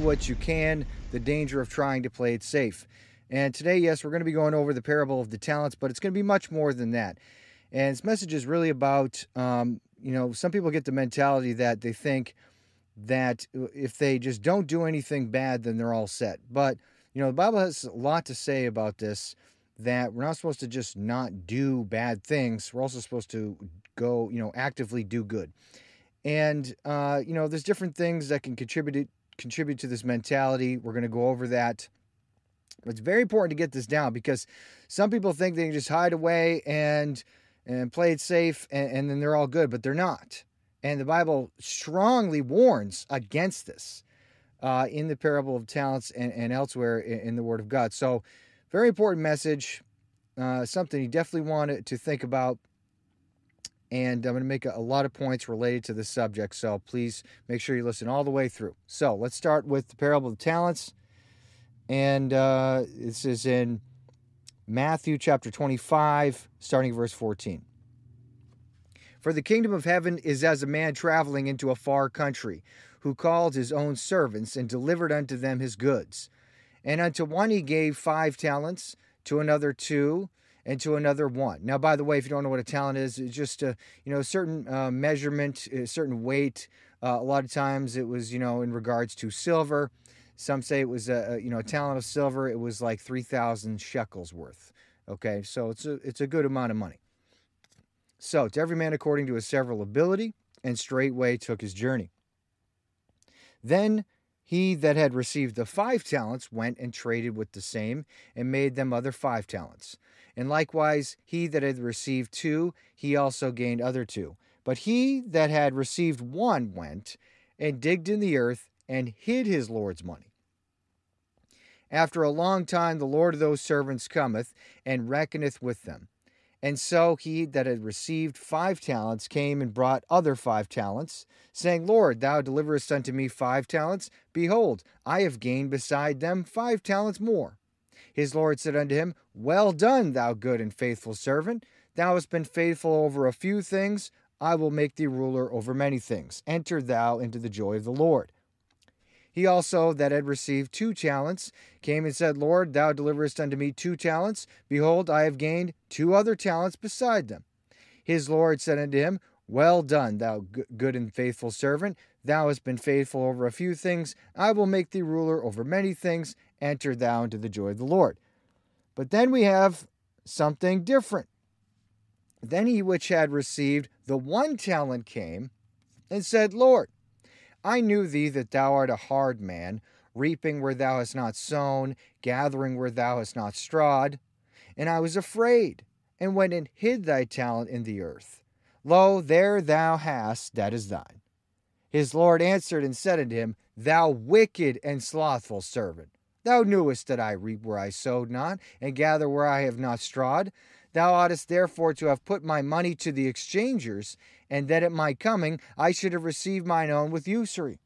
what you can, the danger of trying to play it safe. And today, yes, we're going to be going over the parable of the talents, but it's going to be much more than that. And this message is really about, um, you know, some people get the mentality that they think that if they just don't do anything bad, then they're all set. But, you know, the Bible has a lot to say about this that we're not supposed to just not do bad things. We're also supposed to go, you know, actively do good. And, uh, you know, there's different things that can contribute contribute to this mentality. We're going to go over that. It's very important to get this down because some people think they can just hide away and and play it safe and, and then they're all good, but they're not. And the Bible strongly warns against this uh, in the parable of talents and, and elsewhere in, in, the Word of God. So, very important message, uh, something you definitely want to think about. And I'm going to make a, lot of points related to this subject. So, please make sure you listen all the way through. So, let's start with the parable of the talents. And uh, this is in Matthew chapter 25, starting verse 14. For the kingdom of heaven is as a man traveling into a far country, who called his own servants and delivered unto them his goods. And unto one he gave five talents, to another two, and to another one. Now, by the way, if you don't know what a talent is, it's just a you know a certain uh, measurement, a certain weight. Uh, a lot of times it was you know in regards to silver. Some say it was a, a you know a talent of silver. It was like three thousand shekels worth. Okay, so it's a it's a good amount of money. So, to every man according to his several ability, and straightway took his journey. Then he that had received the five talents went and traded with the same, and made them other five talents. And likewise, he that had received two, he also gained other two. But he that had received one went and digged in the earth and hid his Lord's money. After a long time, the Lord of those servants cometh and reckoneth with them. And so he that had received five talents came and brought other five talents, saying, Lord, thou deliverest unto me five talents. Behold, I have gained beside them five talents more. His Lord said unto him, Well done, thou good and faithful servant. Thou hast been faithful over a few things. I will make thee ruler over many things. Enter thou into the joy of the Lord. He also, that had received two talents, came and said, Lord, thou deliverest unto me two talents. Behold, I have gained two other talents beside them. His Lord said unto him, Well done, thou good and faithful servant. Thou hast been faithful over a few things. I will make thee ruler over many things. Enter thou into the joy of the Lord. But then we have something different. Then he which had received the one talent came and said, Lord, I knew thee that thou art a hard man, reaping where thou hast not sown, gathering where thou hast not strawed. And I was afraid, and went and hid thy talent in the earth. Lo, there thou hast that is thine. His Lord answered and said unto him, Thou wicked and slothful servant, thou knewest that I reap where I sowed not, and gather where I have not strawed. Thou oughtest therefore to have put my money to the exchangers, and that at my coming I should have received mine own with usury.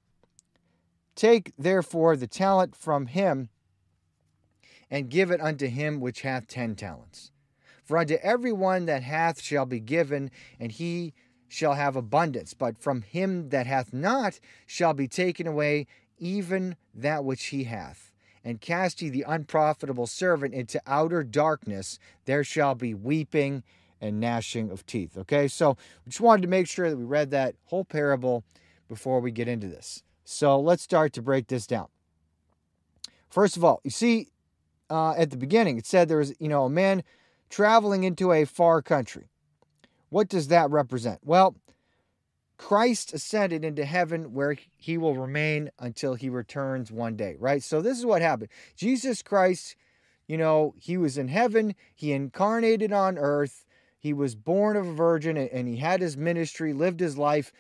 Take therefore the talent from him, and give it unto him which hath ten talents. For unto every one that hath shall be given, and he shall have abundance. But from him that hath not shall be taken away even that which he hath and cast ye the unprofitable servant into outer darkness, there shall be weeping and gnashing of teeth. Okay, so we just wanted to make sure that we read that whole parable before we get into this. So let's start to break this down. First of all, you see, uh, at the beginning, it said there was, you know, a man traveling into a far country. What does that represent? Well, Christ ascended into heaven where he will remain until he returns one day, right? So this is what happened. Jesus Christ, you know, he was in heaven, he incarnated on earth, he was born of a virgin and he had his ministry, lived his life,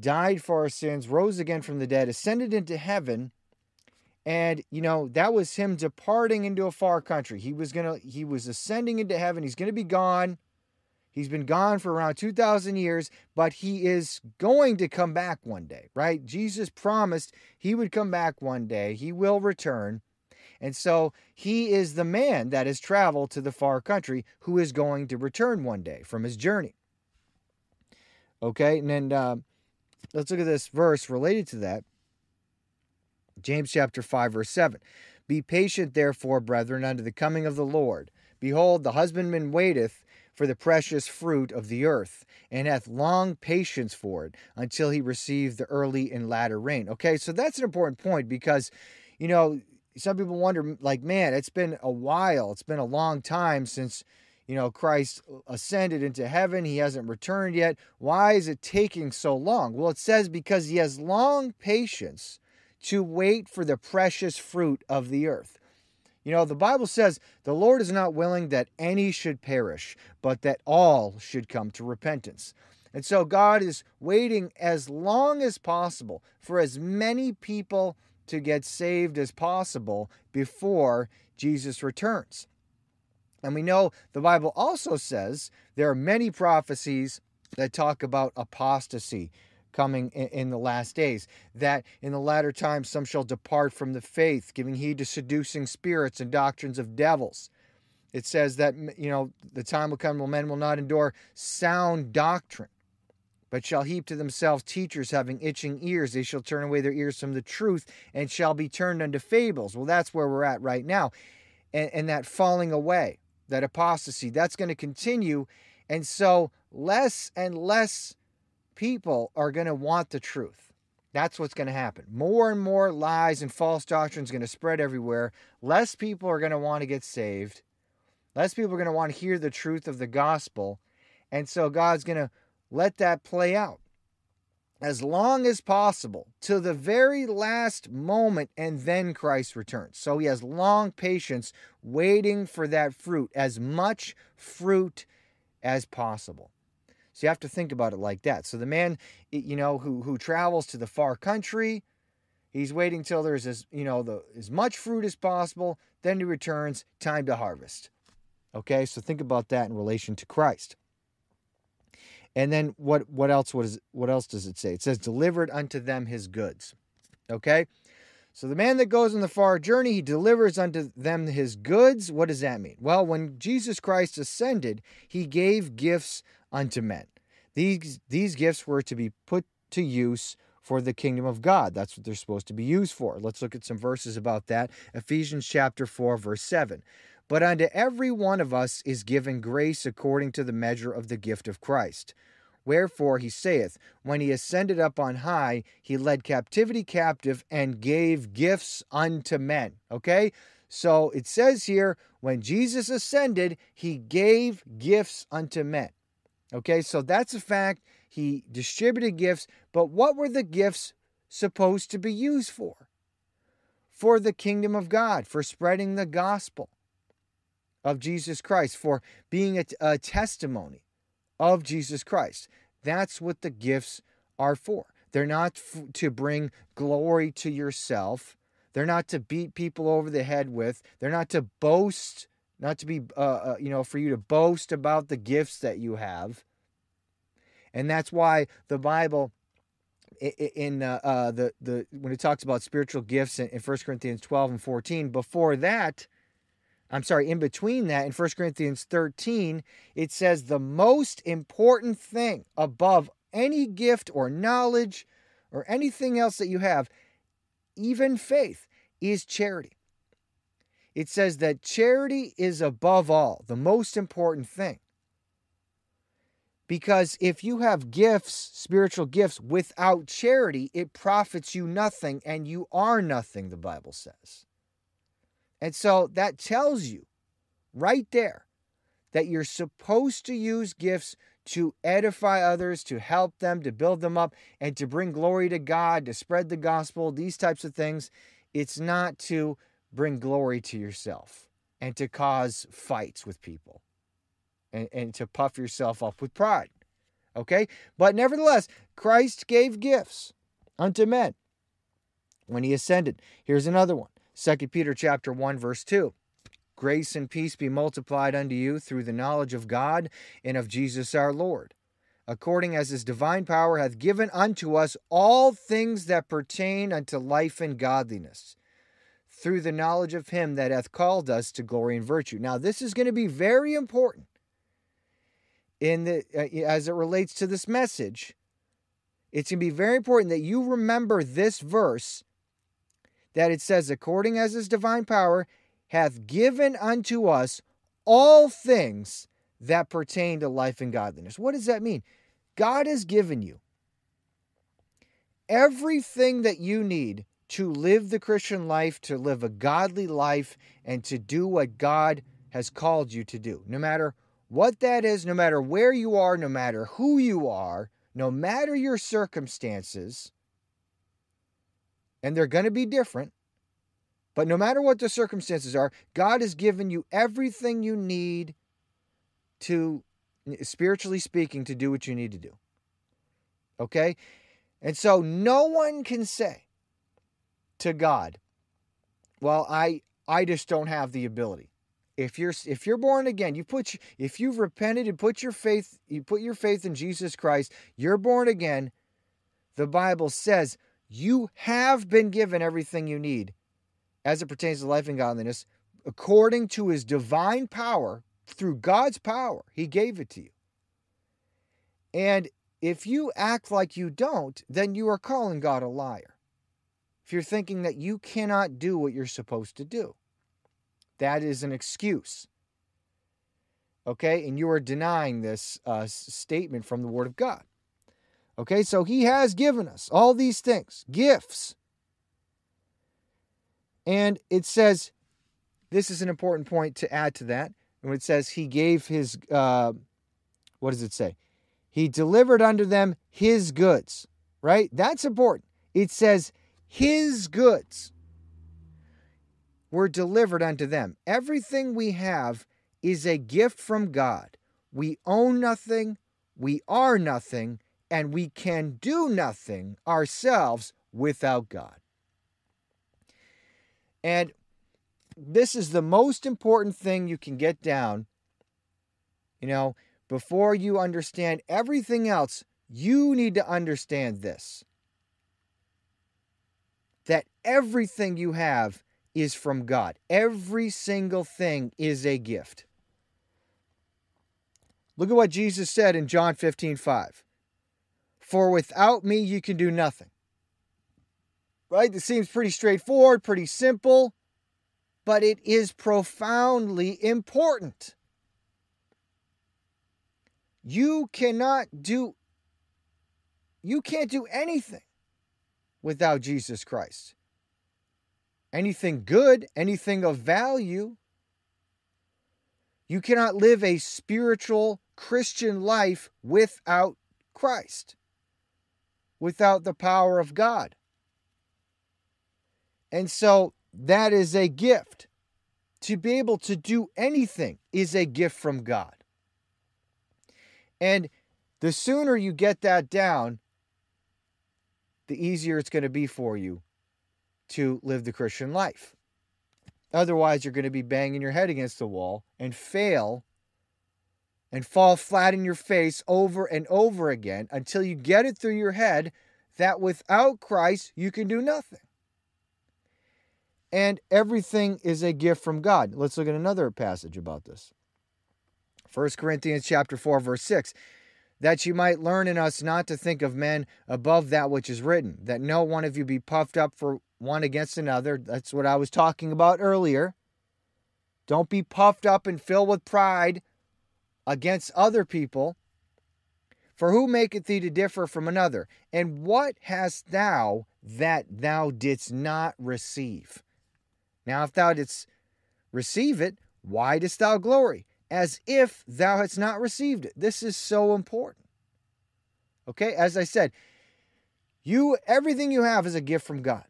died for our sins, rose again from the dead, ascended into heaven. And you know, that was him departing into a far country. He was going to he was ascending into heaven. He's going to be gone He's been gone for around 2,000 years, but he is going to come back one day, right? Jesus promised he would come back one day. He will return. And so he is the man that has traveled to the far country who is going to return one day from his journey. Okay, and then uh, let's look at this verse related to that. James chapter 5 verse 7. Be patient therefore, brethren, unto the coming of the Lord. Behold, the husbandman waiteth for the precious fruit of the earth, and hath long patience for it until he receive the early and latter rain. Okay, so that's an important point because, you know, some people wonder, like, man, it's been a while, it's been a long time since, you know, Christ uh, ascended into heaven. He hasn't returned yet. Why is it taking so long? Well, it says because he has long patience to wait for the precious fruit of the earth. You know, the Bible says the Lord is not willing that any should perish, but that all should come to repentance. And so God is waiting as long as possible for as many people to get saved as possible before Jesus returns. And we know the Bible also says there are many prophecies that talk about apostasy coming in, the last days. That in the latter times some shall depart from the faith, giving heed to seducing spirits and doctrines of devils. It says that, you know, the time will come when men will not endure sound doctrine, but shall heap to themselves teachers having itching ears. They shall turn away their ears from the truth and shall be turned unto fables. Well, that's where we're at right now. And, and that falling away, that apostasy, that's going to continue. And so less and less people are going to want the truth. That's what's going to happen. More and more lies and false doctrines going to spread everywhere. Less people are going to want to get saved. Less people are going to want to hear the truth of the gospel. And so God's going to let that play out as long as possible to the very last moment, and then Christ returns. So he has long patience waiting for that fruit, as much fruit as possible. So you have to think about it like that. So the man, you know, who who travels to the far country, he's waiting till there's as you know the as much fruit as possible. Then he returns. Time to harvest. Okay, so think about that in relation to Christ. And then what what else what is what else does it say? It says delivered unto them his goods. Okay? So the man that goes on the far journey, he delivers unto them his goods. What does that mean? Well, when Jesus Christ ascended, he gave gifts unto men. These, these gifts were to be put to use for the kingdom of God. That's what they're supposed to be used for. Let's look at some verses about that. Ephesians chapter 4, verse 7. But unto every one of us is given grace according to the measure of the gift of Christ. Wherefore he saith, When he ascended up on high, he led captivity captive and gave gifts unto men. Okay? So it says here, when Jesus ascended, he gave gifts unto men. Okay, so that's a fact. He distributed gifts, but what were the gifts supposed to be used for? For the kingdom of God, for spreading the gospel of Jesus Christ, for being a, a testimony of Jesus Christ. That's what the gifts are for. They're not f- to bring glory to yourself. They're not to beat people over the head with. They're not to boast not to be, uh, uh, you know, for you to boast about the gifts that you have. And that's why the Bible, in uh, uh, the the when it talks about spiritual gifts in, in 1 Corinthians 12 and 14, before that, I'm sorry, in between that, in 1 Corinthians 13, it says the most important thing above any gift or knowledge or anything else that you have, even faith, is charity. It says that charity is above all, the most important thing. Because if you have gifts, spiritual gifts, without charity, it profits you nothing and you are nothing, the Bible says. And so that tells you right there that you're supposed to use gifts to edify others, to help them, to build them up, and to bring glory to God, to spread the gospel, these types of things. It's not to bring glory to yourself and to cause fights with people and, and to puff yourself up with pride. Okay? But nevertheless, Christ gave gifts unto men when he ascended. Here's another one. 2 Peter chapter 1 verse 2. Grace and peace be multiplied unto you through the knowledge of God and of Jesus our Lord, according as his divine power hath given unto us all things that pertain unto life and godliness through the knowledge of him that hath called us to glory and virtue. Now, this is going to be very important in the uh, as it relates to this message. It's going to be very important that you remember this verse that it says, according as his divine power hath given unto us all things that pertain to life and godliness. What does that mean? God has given you everything that you need to live the Christian life, to live a godly life, and to do what God has called you to do. No matter what that is, no matter where you are, no matter who you are, no matter your circumstances, and they're going to be different, but no matter what the circumstances are, God has given you everything you need to, spiritually speaking, to do what you need to do. Okay? And so no one can say to God, well, I I just don't have the ability. If you're if you're born again, you put if you've repented and put your faith you put your faith in Jesus Christ, you're born again. The Bible says you have been given everything you need as it pertains to life and godliness according to his divine power through God's power. He gave it to you. And if you act like you don't, then you are calling God a liar. If you're thinking that you cannot do what you're supposed to do, that is an excuse. Okay, and you are denying this uh, statement from the Word of God. Okay, so He has given us all these things, gifts. And it says, this is an important point to add to that. When it says He gave His, uh, what does it say? He delivered unto them his goods, right? That's important. It says his goods were delivered unto them. Everything we have is a gift from God. We own nothing, we are nothing, and we can do nothing ourselves without God. And this is the most important thing you can get down. You know, before you understand everything else, you need to understand this that everything you have is from God. Every single thing is a gift. Look at what Jesus said in John 15 5. For without me, you can do nothing. Right? This seems pretty straightforward, pretty simple, but it is profoundly important. You cannot do you can't do anything without Jesus Christ. Anything good, anything of value. You cannot live a spiritual Christian life without Christ, without the power of God. And so that is a gift. To be able to do anything is a gift from God. And the sooner you get that down, the easier it's going to be for you to live the Christian life. Otherwise, you're going to be banging your head against the wall and fail and fall flat in your face over and over again until you get it through your head that without Christ, you can do nothing. And everything is a gift from God. Let's look at another passage about this. 1 Corinthians chapter 4 verse 6 that you might learn in us not to think of men above that which is written that no one of you be puffed up for one against another that's what I was talking about earlier don't be puffed up and filled with pride against other people for who maketh thee to differ from another and what hast thou that thou didst not receive now if thou didst receive it why dost thou glory as if thou hadst not received it. This is so important. Okay, as I said, you everything you have is a gift from God.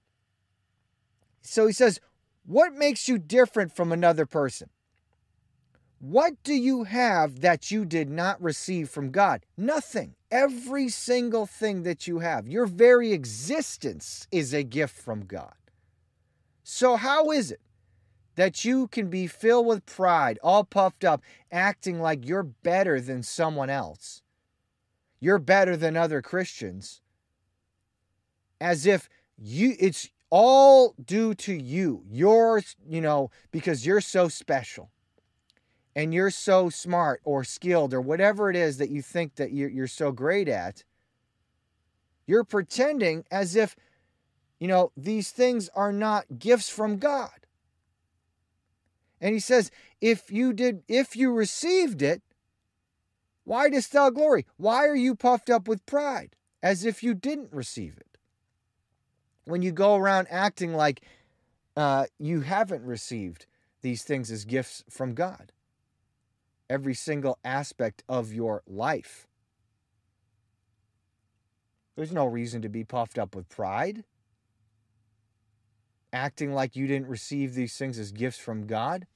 So he says, what makes you different from another person? What do you have that you did not receive from God? Nothing. Every single thing that you have, your very existence is a gift from God. So, how is it that you can be filled with pride, all puffed up, acting like you're better than someone else. You're better than other Christians. As if you it's all due to you. You're, you know, because you're so special. And you're so smart or skilled or whatever it is that you think that you're, so great at. You're pretending as if you know, these things are not gifts from God. And he says, if you did, if you received it, why dost thou glory? Why are you puffed up with pride as if you didn't receive it? When you go around acting like uh, you haven't received these things as gifts from God, every single aspect of your life. There's no reason to be puffed up with pride. Acting like you didn't receive these things as gifts from God.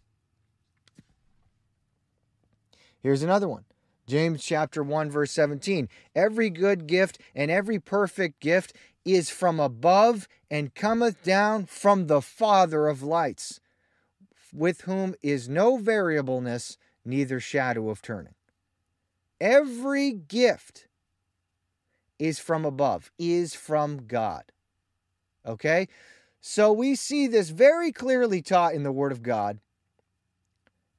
Here's another one James chapter 1 verse 17. Every good gift and every perfect gift is from above and cometh down from the Father of lights, with whom is no variableness, neither shadow of turning. Every gift is from above, is from God. Okay? So we see this very clearly taught in the Word of God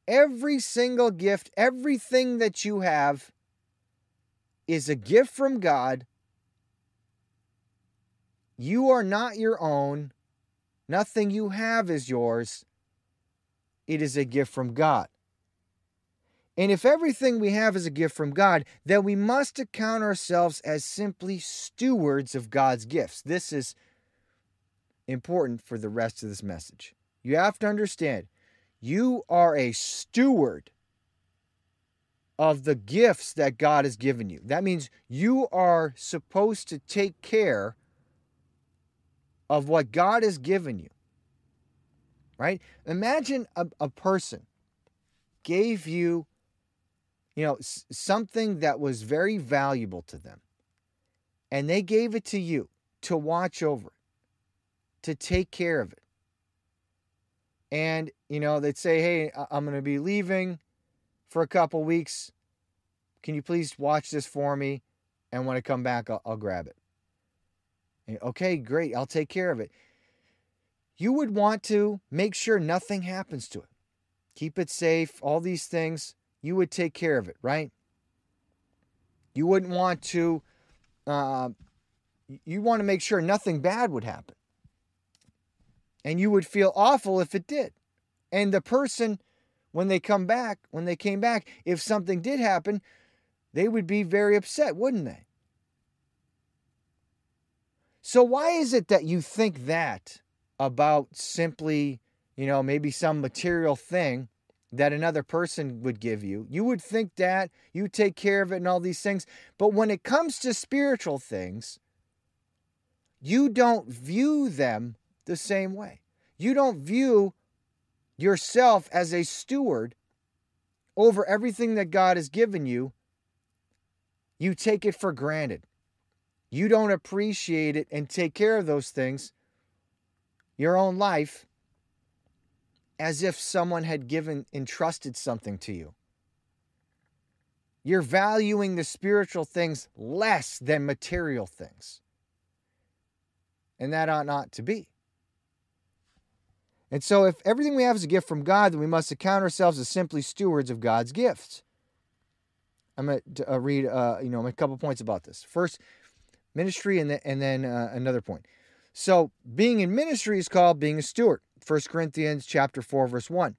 Every single gift, everything that you have is a gift from God. You are not your own. Nothing you have is yours. It is a gift from God. And if everything we have is a gift from God, then we must account ourselves as simply stewards of God's gifts. This is important for the rest of this message. You have to understand you are a steward of the gifts that God has given you. That means you are supposed to take care of what God has given you. Right? Imagine a, a person gave you, you know, something that was very valuable to them, and they gave it to you to watch over it, to take care of it. And you know they'd say hey i'm going to be leaving for a couple weeks. Can you please watch this for me? And when i come back i'll, I'll grab it. And, okay great i'll take care of it. You would want to make sure nothing happens to it. Keep it safe all these things you would take care of it right you wouldn't want to uh, you want to make sure nothing bad would happen and you would feel awful if it did. And the person, when they come back, when they came back, if something did happen, they would be very upset, wouldn't they? So, why is it that you think that about simply, you know, maybe some material thing that another person would give you? You would think that, you take care of it and all these things. But when it comes to spiritual things, you don't view them the same way. You don't view yourself as a steward over everything that God has given you. You take it for granted. You don't appreciate it and take care of those things, your own life, as if someone had given, entrusted something to you. You're valuing the spiritual things less than material things. And that ought not to be. And so, if everything we have is a gift from God, then we must account ourselves as simply stewards of God's gifts. I'm going to uh, read, uh, you know, a couple points about this. First, ministry, and, and then uh, another point. So, being in ministry is called being a steward. 1 Corinthians chapter 4, verse 1.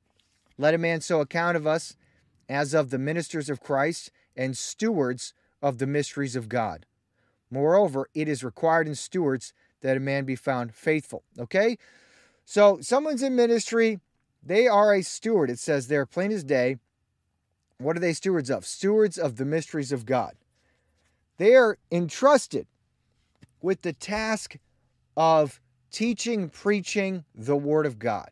Let a man so account of us as of the ministers of Christ and stewards of the mysteries of God. Moreover, it is required in stewards that a man be found faithful. Okay? So someone's in ministry, they are a steward. It says there, plain as day. What are they stewards of? Stewards of the mysteries of God. They are entrusted with the task of teaching, preaching the word of God.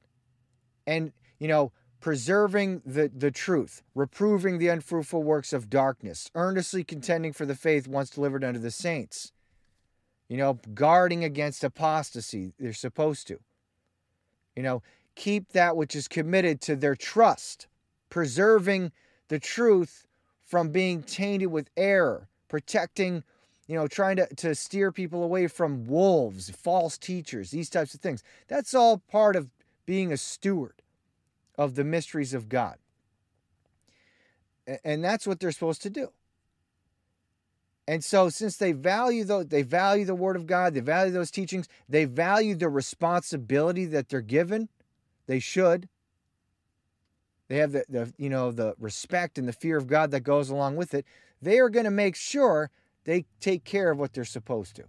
And, you know, preserving the, the truth, reproving the unfruitful works of darkness, earnestly contending for the faith once delivered unto the saints. You know, guarding against apostasy, they're supposed to. You know, keep that which is committed to their trust, preserving the truth from being tainted with error, protecting, you know, trying to, to steer people away from wolves, false teachers, these types of things. That's all part of being a steward of the mysteries of God. And that's what they're supposed to do. And so since they value those, they value the word of God, they value those teachings, they value the responsibility that they're given, they should. They have the, the you know the respect and the fear of God that goes along with it. They are going to make sure they take care of what they're supposed to.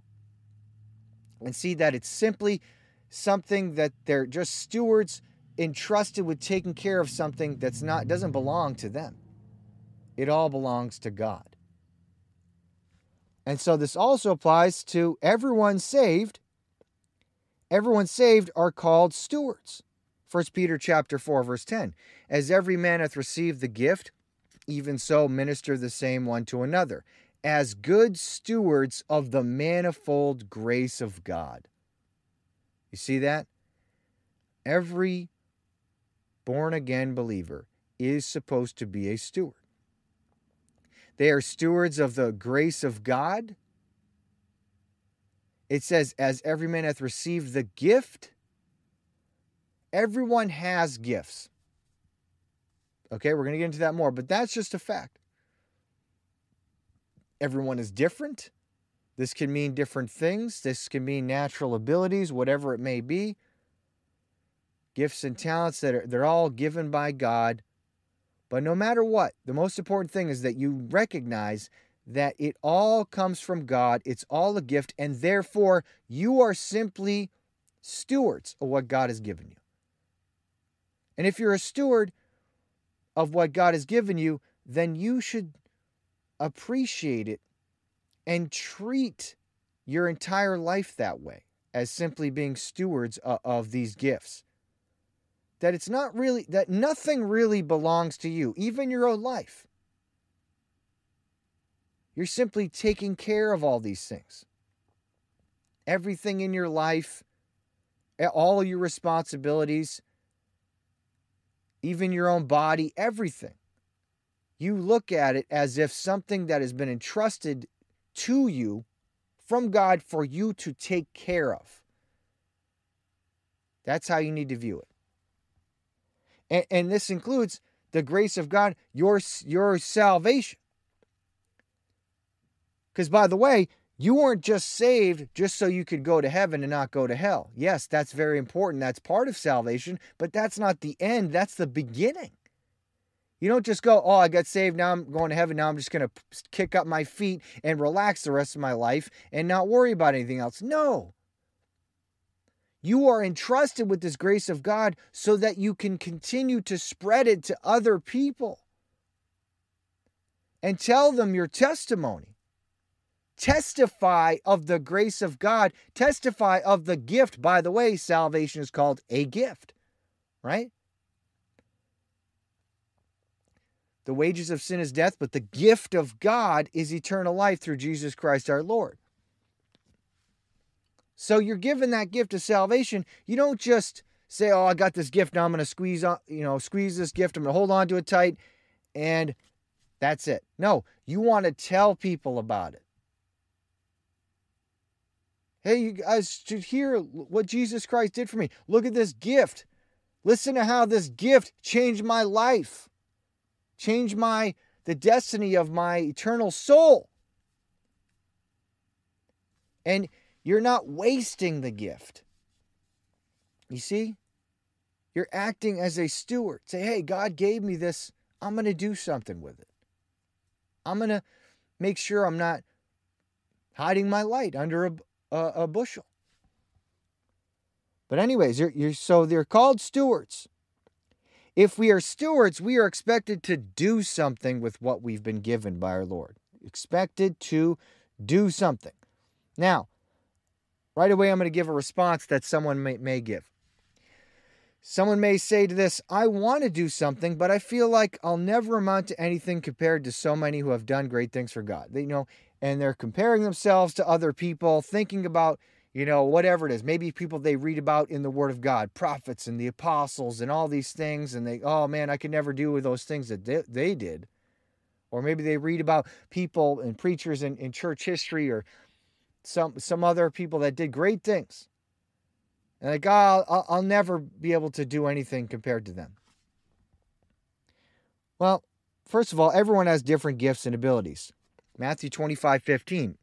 And see that it's simply something that they're just stewards entrusted with taking care of something that's not doesn't belong to them. It all belongs to God. And so this also applies to everyone saved. Everyone saved are called stewards. 1 Peter chapter 4 verse 10. As every man hath received the gift, even so minister the same one to another, as good stewards of the manifold grace of God. You see that? Every born again believer is supposed to be a steward. They are stewards of the grace of God. It says, as every man hath received the gift, everyone has gifts. Okay, we're going to get into that more, but that's just a fact. Everyone is different. This can mean different things. This can mean natural abilities, whatever it may be. Gifts and talents that are they're all given by God. But no matter what, the most important thing is that you recognize that it all comes from God. It's all a gift, and therefore you are simply stewards of what God has given you. And if you're a steward of what God has given you, then you should appreciate it and treat your entire life that way as simply being stewards of, these gifts. That it's not really, that nothing really belongs to you, even your own life. You're simply taking care of all these things. Everything in your life, all your responsibilities, even your own body, everything you look at it as if something that has been entrusted to you from God for you to take care of. That's how you need to view it. And, and this includes the grace of God, your, your salvation. Because, by the way, you weren't just saved just so you could go to heaven and not go to hell. Yes, that's very important. That's part of salvation, but that's not the end. That's the beginning. You don't just go, oh, I got saved. Now I'm going to heaven. Now I'm just going to kick up my feet and relax the rest of my life and not worry about anything else. No. You are entrusted with this grace of God so that you can continue to spread it to other people and tell them your testimony. Testify of the grace of God. Testify of the gift. By the way, salvation is called a gift, right? The wages of sin is death, but the gift of God is eternal life through Jesus Christ our Lord. So you're given that gift of salvation. You don't just say, "Oh, I got this gift. Now I'm going to squeeze you know, squeeze this gift. I'm going to hold on to it tight, and that's it." No, you want to tell people about it. Hey, you guys should hear what Jesus Christ did for me. Look at this gift. Listen to how this gift changed my life change my the destiny of my eternal soul. And you're not wasting the gift. You see? You're acting as a steward. Say, hey, God gave me this. I'm going to do something with it. I'm going to make sure I'm not hiding my light under a, a, a bushel. But, anyways, you're, you're, so they're called stewards. If we are stewards, we are expected to do something with what we've been given by our Lord. Expected to do something. Now, right away, I'm going to give a response that someone may, may give. Someone may say to this, I want to do something, but I feel like I'll never amount to anything compared to so many who have done great things for God. They you know, and they're comparing themselves to other people, thinking about you know, whatever it is. Maybe people they read about in the Word of God, prophets and the apostles and all these things, and they, oh man, I could never do with those things that they, they did. Or maybe they read about people and preachers in, in church history or some some other people that did great things. And like, oh, I'll, I'll never be able to do anything compared to them. Well, first of all, everyone has different gifts and abilities. Matthew 25, 15.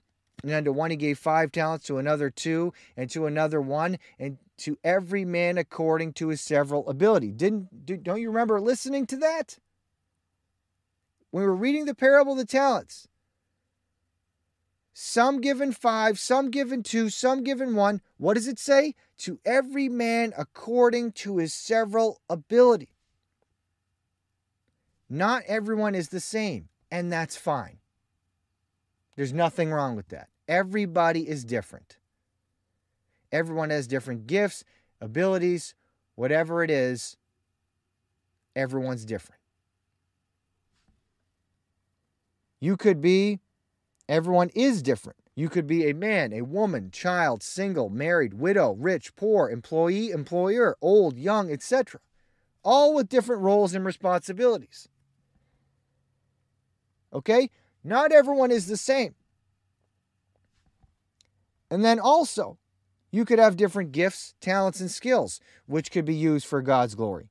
And unto one he gave five talents, to another two, and to another one, and to every man according to his several ability. Didn't do, don't you remember listening to that? When we were reading the parable of the talents. Some given five, some given two, some given one. What does it say? To every man according to his several ability. Not everyone is the same, and that's fine. There's nothing wrong with that. Everybody is different. Everyone has different gifts, abilities, whatever it is. Everyone's different. You could be, everyone is different. You could be a man, a woman, child, single, married, widow, rich, poor, employee, employer, old, young, etc. All with different roles and responsibilities. Okay? Not everyone is the same. And then also, you could have different gifts, talents, and skills, which could be used for God's glory.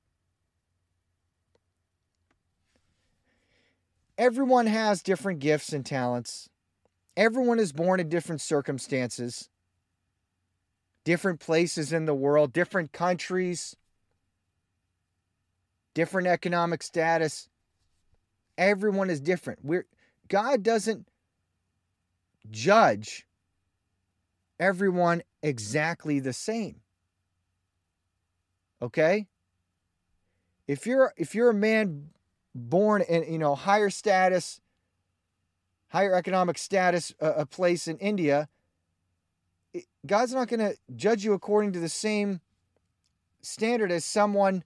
Everyone has different gifts and talents. Everyone is born in different circumstances, different places in the world, different countries, different economic status. Everyone is different. We're, God doesn't judge everyone exactly the same. Okay? If you're if you're a man born in you know higher status, higher economic status, uh, a place in India, God's not going to judge you according to the same standard as someone,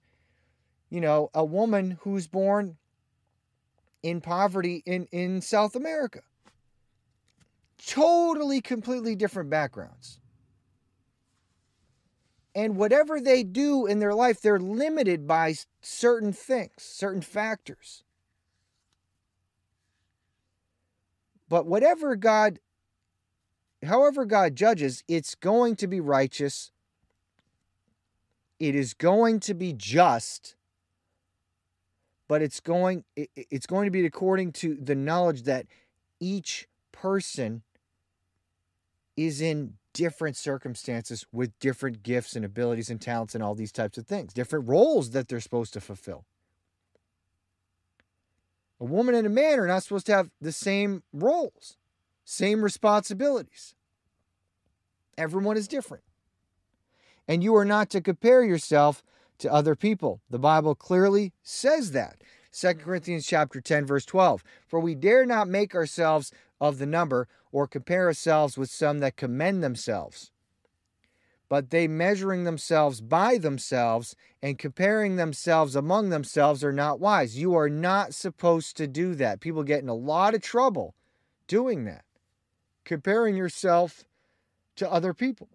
you know, a woman who's born in poverty in, in South America. Totally, completely different backgrounds. And whatever they do in their life, they're limited by certain things, certain factors. But whatever God, however God judges, it's going to be righteous. It is going to be just but it's going it's going to be according to the knowledge that each person is in different circumstances with different gifts and abilities and talents and all these types of things, different roles that they're supposed to fulfill. A woman and a man are not supposed to have the same roles, same responsibilities. Everyone is different. And you are not to compare yourself to other people. The Bible clearly says that. 2 Corinthians chapter 10 verse 12. For we dare not make ourselves of the number or compare ourselves with some that commend themselves. But they measuring themselves by themselves and comparing themselves among themselves are not wise. You are not supposed to do that. People get in a lot of trouble doing that. Comparing yourself to other people.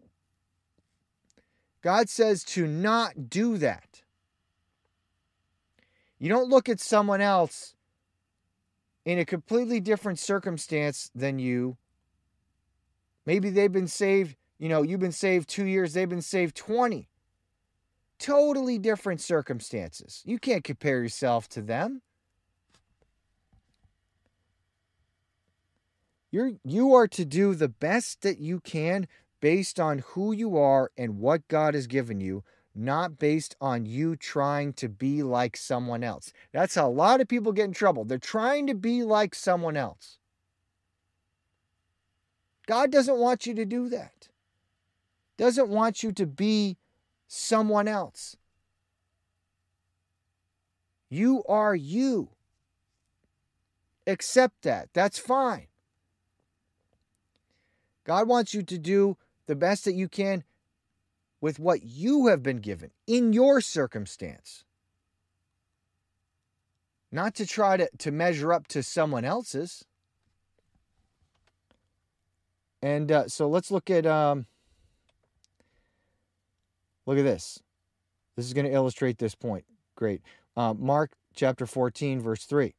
God says to not do that. You don't look at someone else in a completely different circumstance than you. Maybe they've been saved, you know, you've been saved two years, they've been saved 20. Totally different circumstances. You can't compare yourself to them. You're, you are to do the best that you can based on who you are and what God has given you, not based on you trying to be like someone else. That's how a lot of people get in trouble. They're trying to be like someone else. God doesn't want you to do that. Doesn't want you to be someone else. You are you. Accept that. That's fine. God wants you to do the best that you can with what you have been given in your circumstance. Not to try to, to measure up to someone else's. And uh, so let's look at um, look at this. This is going to illustrate this point. Great. Uh, Mark chapter 14, verse 3.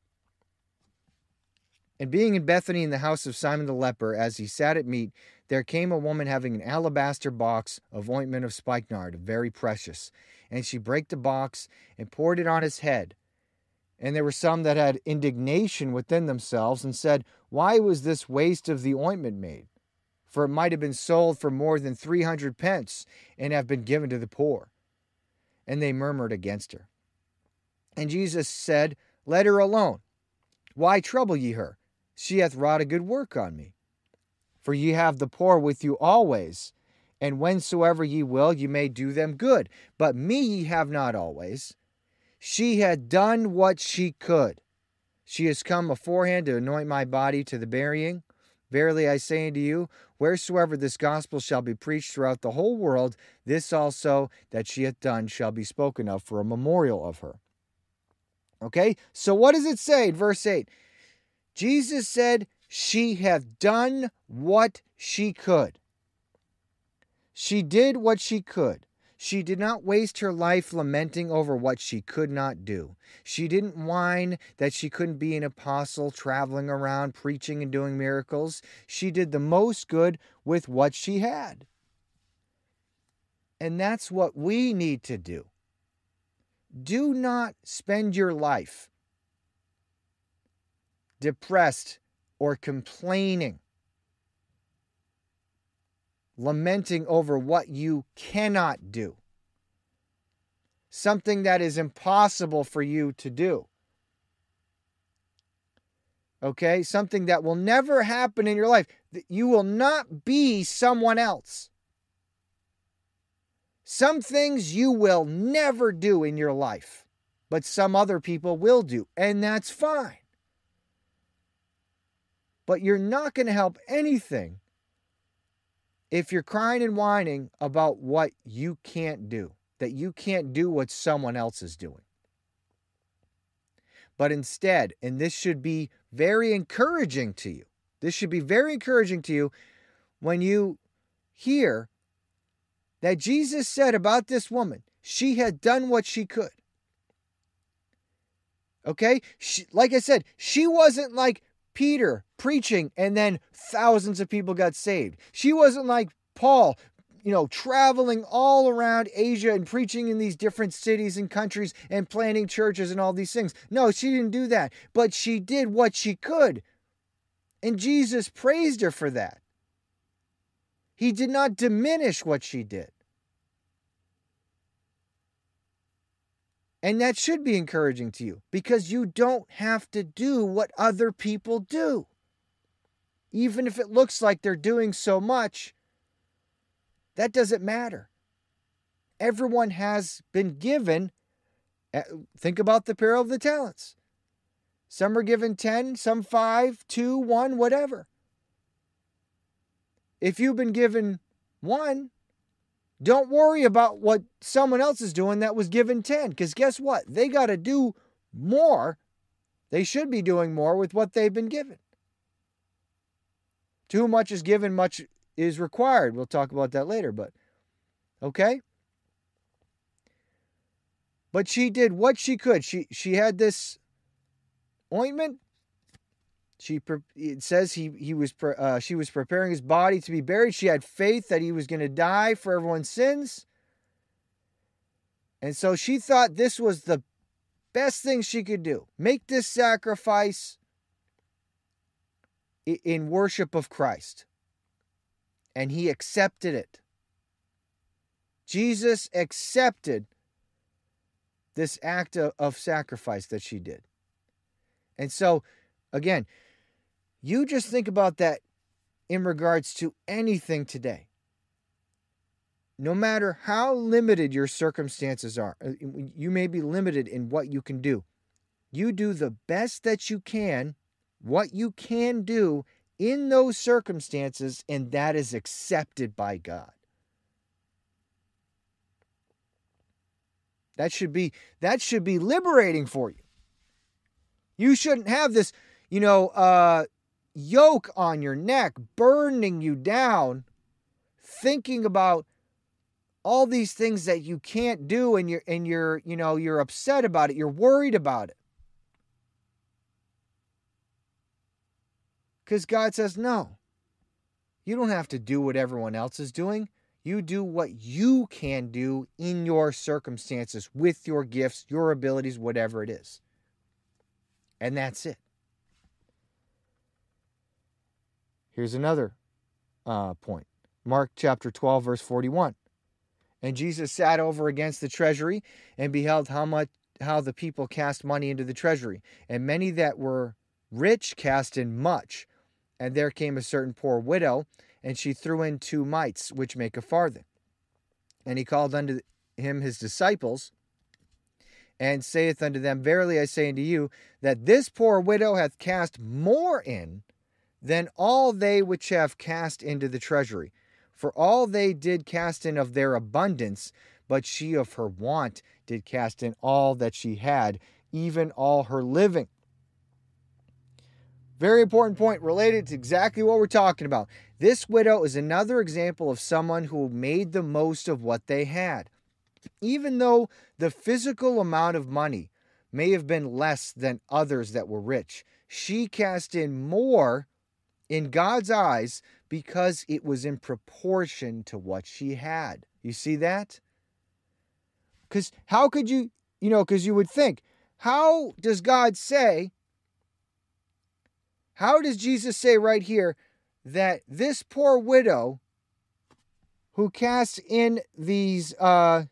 And being in Bethany in the house of Simon the leper, as he sat at meat, there came a woman having an alabaster box of ointment of spikenard, very precious. And she brake the box and poured it on his head, And there were some that had indignation within themselves and said, Why was this waste of the ointment made? For it might have been sold for more than 300 pence and have been given to the poor. And they murmured against her. And Jesus said, Let her alone. Why trouble ye her? She hath wrought a good work on me. For ye have the poor with you always, and whensoever ye will, ye may do them good. But me ye have not always. She had done what she could. She has come beforehand to anoint my body to the burying. Verily I say unto you, wheresoever this gospel shall be preached throughout the whole world, this also that she hath done shall be spoken of for a memorial of her. Okay, so what does it say in verse 8? Jesus said, She hath done what she could. She did what she could. She did not waste her life lamenting over what she could not do. She didn't whine that she couldn't be an apostle traveling around preaching and doing miracles. She did the most good with what she had. And that's what we need to do. Do not spend your life depressed or complaining, lamenting over what you cannot do, something that is impossible for you to do. Okay, something that will never happen in your life. You will not be someone else. Some things you will never do in your life, but some other people will do, and that's fine. But you're not going to help anything if you're crying and whining about what you can't do, that you can't do what someone else is doing. But instead, and this should be very encouraging to you, this should be very encouraging to you when you hear that Jesus said about this woman. She had done what she could. Okay? She, like I said, she wasn't like Peter preaching and then thousands of people got saved. She wasn't like Paul, you know, traveling all around Asia and preaching in these different cities and countries and planting churches and all these things. No, she didn't do that. But she did what she could. And Jesus praised her for that. He did not diminish what she did. And that should be encouraging to you because you don't have to do what other people do. Even if it looks like they're doing so much, that doesn't matter. Everyone has been given, eh, think about the parable of the talents. Some are given 10, some 5, 2, 1, whatever. If you've been given one, don't worry about what someone else is doing that was given 10, because guess what? They got to do more. They should be doing more with what they've been given. Too much is given, much is required. We'll talk about that later, but okay? But she did what she could. She she had this ointment she it says he he was uh, she was preparing his body to be buried. She had faith that he was going to die for everyone's sins. And so she thought this was the best thing she could do. Make this sacrifice in worship of Christ. And he accepted it. Jesus accepted this act of, of sacrifice that she did. And so, again, you just think about that in regards to anything today. No matter how limited your circumstances are, uh, you may be limited in what you can do. You do the best that you can, what you can do in those circumstances, and that is accepted by God. That should be that should be liberating for you. You shouldn't have this, you know, uh, yoke on your neck, burning you down, thinking about all these things that you can't do and you're and you're, you know, you're upset about it, you're worried about it. Cuz God says, "No. You don't have to do what everyone else is doing. You do what you can do in your circumstances with your gifts, your abilities, whatever it is." And that's it. Here's another uh, point Mark chapter 12, verse 41. And Jesus sat over against the treasury and beheld how much how the people cast money into the treasury. And many that were rich cast in much. And there came a certain poor widow, and she threw in two mites, which make a farthing. And he called unto him his disciples, and saith unto them, Verily I say unto you, that this poor widow hath cast more in than all they which have cast into the treasury. For all they did cast in of their abundance, but she of her want did cast in all that she had, even all her living. Very important point related to exactly what we're talking about. This widow is another example of someone who made the most of what they had. Even though the physical amount of money may have been less than others that were rich, she cast in more in God's eyes because it was in proportion to what she had. You see that? Because how could you, you know, because you would think, how does God say, how does Jesus say right here that this poor widow who casts in these uh,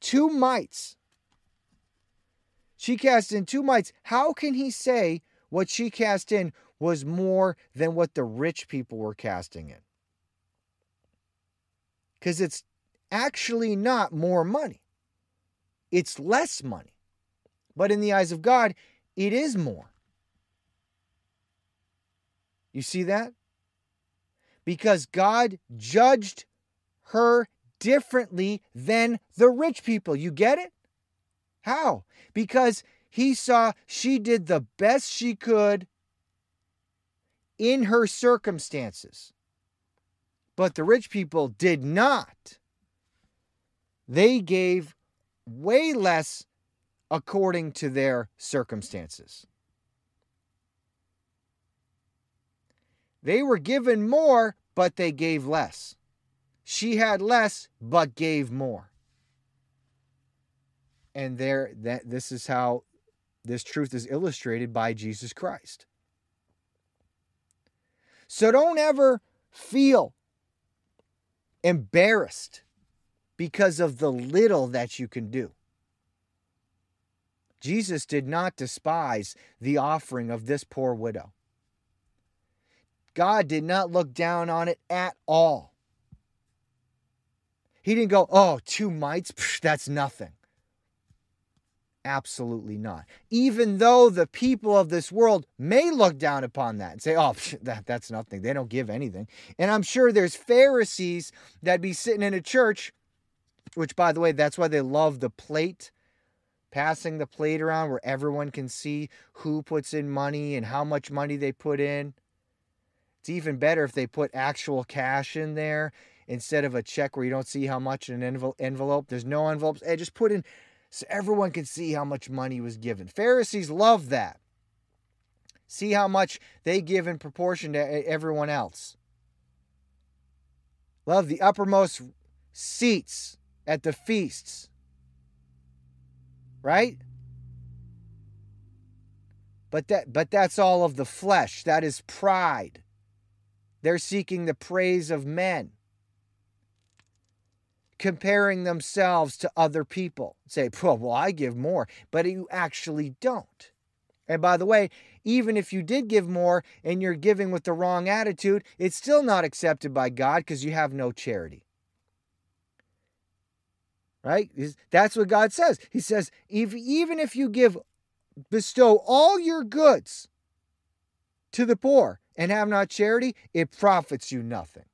two mites, she cast in two mites, how can he say what she cast in was more than what the rich people were casting in. Because it's actually not more money, it's less money. But in the eyes of God, it is more. You see that? Because God judged her differently than the rich people. You get it? How? Because he saw she did the best she could in her circumstances. But the rich people did not. They gave way less according to their circumstances. They were given more, but they gave less. She had less, but gave more. And there that this is how this truth is illustrated by Jesus Christ. So don't ever feel embarrassed because of the little that you can do. Jesus did not despise the offering of this poor widow. God did not look down on it at all. He didn't go, oh, two mites, Psh, that's nothing. Absolutely not. Even though the people of this world may look down upon that and say, oh, that, that's nothing. They don't give anything. And I'm sure there's Pharisees that be sitting in a church, which, by the way, that's why they love the plate, passing the plate around where everyone can see who puts in money and how much money they put in. It's even better if they put actual cash in there instead of a check where you don't see how much in an envelope. There's no envelopes. Hey, just put in so everyone can see how much money was given. Pharisees love that. See how much they give in proportion to everyone else. Love the uppermost seats at the feasts. Right? But that but that's all of the flesh. That is pride. They're seeking the praise of men comparing themselves to other people. Say, well, I give more, but you actually don't. And by the way, even if you did give more and you're giving with the wrong attitude, it's still not accepted by God because you have no charity. Right? That's what God says. He says, if, even if you give, bestow all your goods to the poor and have not charity, it profits you nothing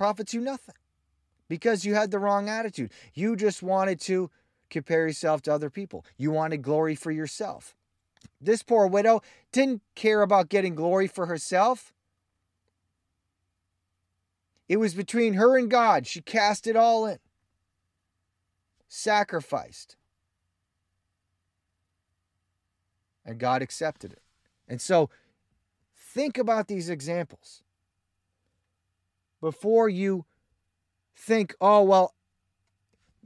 profits you nothing because you had the wrong attitude. You just wanted to compare yourself to other people, you wanted glory for yourself. This poor widow didn't care about getting glory for herself. It was between her and God. She cast it all in, sacrificed. And God accepted it. And so think about these examples before you think, oh, well,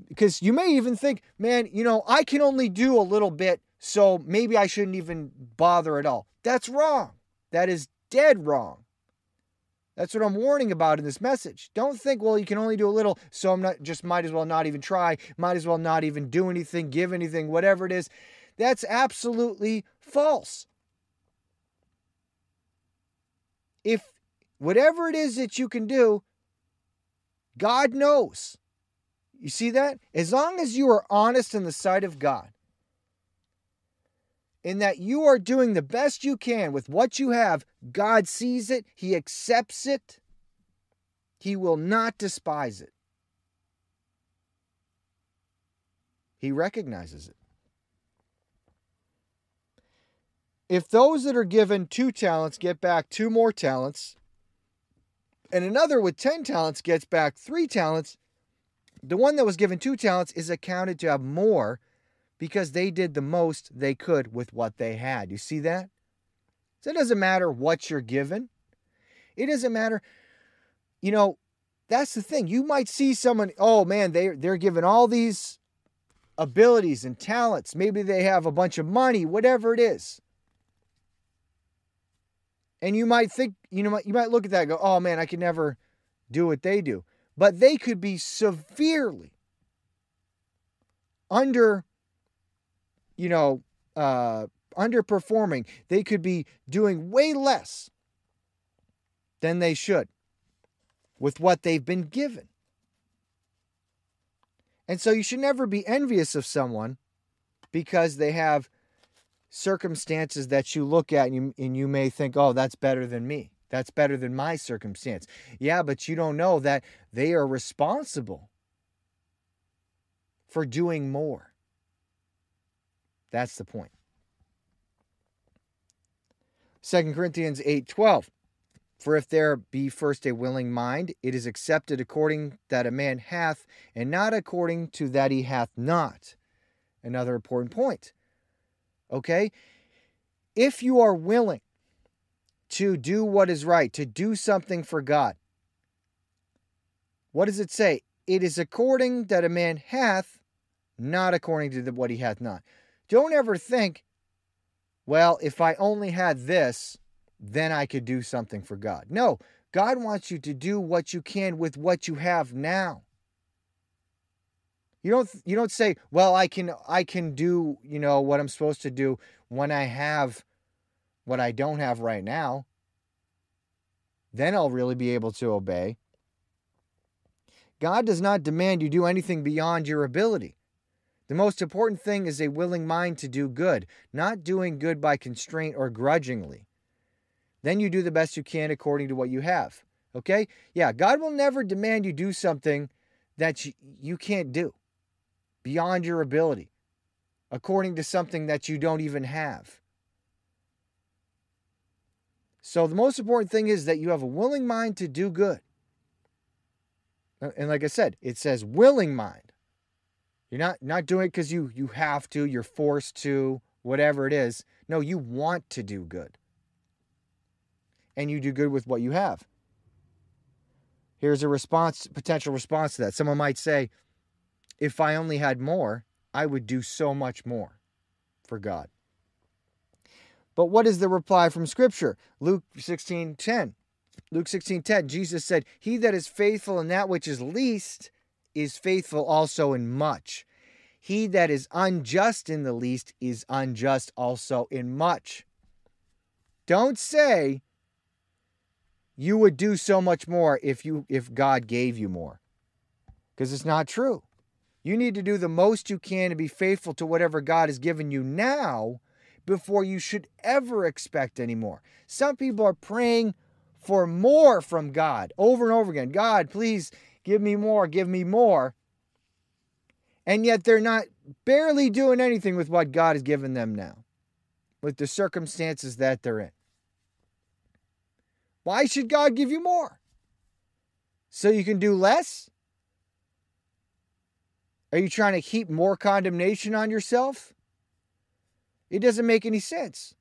because you may even think, man, you know, I can only do a little bit, so maybe I shouldn't even bother at all. That's wrong. That is dead wrong. That's what I'm warning about in this message. Don't think, well, you can only do a little, so I'm not just might as well not even try, might as well not even do anything, give anything, whatever it is. That's absolutely false. If whatever it is that you can do, God knows. You see that? As long as you are honest in the sight of God, in that you are doing the best you can with what you have, God sees it, He accepts it, He will not despise it. He recognizes it. If those that are given two talents get back two more talents, and another with 10 talents gets back three talents, the one that was given two talents is accounted to have more because they did the most they could with what they had. You see that? So it doesn't matter what you're given. It doesn't matter. You know, that's the thing. You might see someone, oh man, they they're given all these abilities and talents. Maybe they have a bunch of money, whatever it is. And you might think, you know, you might look at that and go, oh man, I can never do what they do. But they could be severely under you know, uh, underperforming. They could be doing way less than they should with what they've been given. And so you should never be envious of someone because they have circumstances that you look at and you, and you may think, oh, that's better than me. That's better than my circumstance. Yeah, but you don't know that they are responsible for doing more. That's the point. 2 Corinthians 8:12 For if there be first a willing mind it is accepted according that a man hath and not according to that he hath not. Another important point. Okay? If you are willing to do what is right, to do something for God, what does it say? It is according that a man hath, not according to the, what he hath not. Don't ever think, well, if I only had this, then I could do something for God. No, God wants you to do what you can with what you have now. You don't you don't say, "Well, I can I can do, you know, what I'm supposed to do when I have what I don't have right now." Then I'll really be able to obey. God does not demand you do anything beyond your ability. The most important thing is a willing mind to do good, not doing good by constraint or grudgingly. Then you do the best you can according to what you have. Okay? Yeah, God will never demand you do something that you, can't do beyond your ability, according to something that you don't even have. So the most important thing is that you have a willing mind to do good. Uh, and like I said, it says willing mind. You're not not doing it because you you have to, you're forced to, whatever it is. No, you want to do good. And you do good with what you have. Here's a response, potential response to that. Someone might say, if I only had more, I would do so much more for God. But what is the reply from Scripture? Luke 16 10. Luke 16 10, Jesus said, He that is faithful in that which is least is faithful also in much. He that is unjust in the least is unjust also in much. Don't say you would do so much more if you if God gave you more. Because it's not true. You need to do the most you can to be faithful to whatever God has given you now before you should ever expect any more. Some people are praying for more from God over and over again. God, please give me more, give me more. And yet they're not barely doing anything with what God has given them now, with the circumstances that they're in. Why should God give you more? So you can do less? Are you trying to heap more condemnation on yourself? It doesn't make any sense.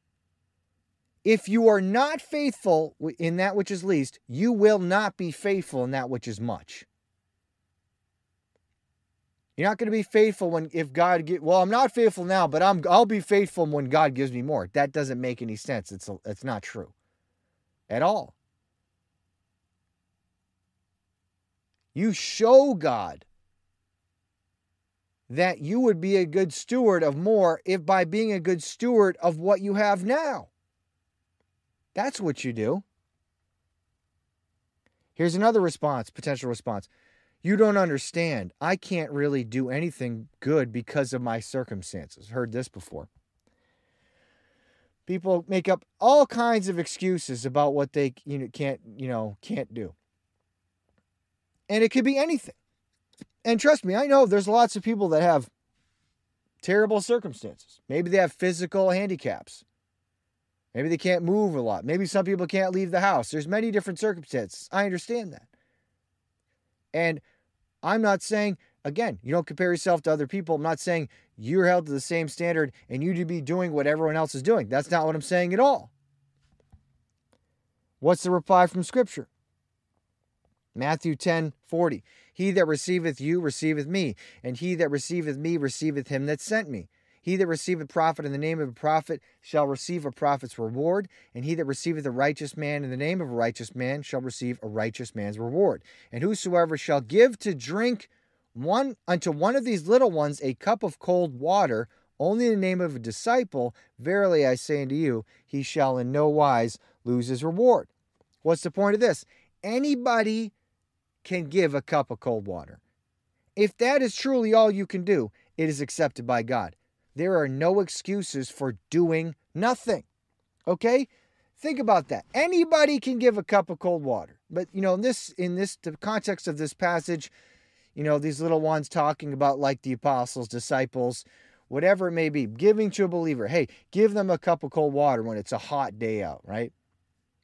If you are not faithful in that which is least, you will not be faithful in that which is much. You're not going to be faithful when if God get well, I'm not faithful now, but I'm I'll be faithful when God gives me more. That doesn't make any sense. It's it's not true. At all. You show God that you would be a good steward of more if by being a good steward of what you have now. That's what you do. Here's another response, potential response. You don't understand. I can't really do anything good because of my circumstances. Heard this before. People make up all kinds of excuses about what they you know can't, you know, can't do. And it could be anything. And trust me, I know there's lots of people that have terrible circumstances. Maybe they have physical handicaps. Maybe they can't move a lot. Maybe some people can't leave the house. There's many different circumstances. I understand that. And I'm not saying, again, you don't compare yourself to other people. I'm not saying you're held to the same standard and you to be doing what everyone else is doing. That's not what I'm saying at all. What's the reply from Scripture? Matthew 10 40. He that receiveth you receiveth me, and he that receiveth me receiveth him that sent me. He that receiveth prophet in the name of a prophet shall receive a prophet's reward, and he that receiveth a righteous man in the name of a righteous man shall receive a righteous man's reward. And whosoever shall give to drink one unto one of these little ones a cup of cold water, only in the name of a disciple, verily I say unto you, he shall in no wise lose his reward. What's the point of this? Anybody can give a cup of cold water. If that is truly all you can do, it is accepted by God. There are no excuses for doing nothing. Okay? Think about that. Anybody can give a cup of cold water. But you know, in this in this the context of this passage, you know, these little ones talking about like the apostles, disciples, whatever it may be, giving to a believer. Hey, give them a cup of cold water when it's a hot day out, right?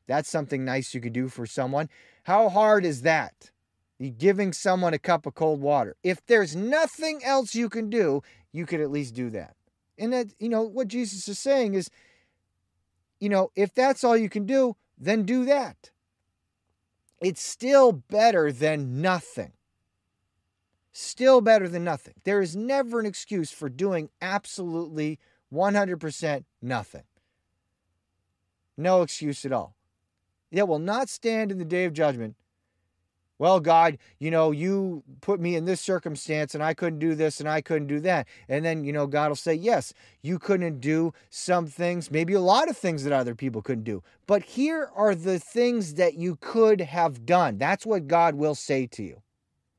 That's something nice you could do for someone. How hard is that? Giving someone a cup of cold water. If there's nothing else you can do, you could at least do that. And that, you know, what Jesus is saying is, you know, if that's all you can do, then do that. It's still better than nothing. Still better than nothing. There is never an excuse for doing absolutely 100% nothing. No excuse at all. It will not stand in the day of judgment well, God, you know, you put me in this circumstance and I couldn't do this and I couldn't do that. And then, you know, God will say, yes, you couldn't do some things, maybe a lot of things that other people couldn't do. But here are the things that you could have done. That's what God will say to you.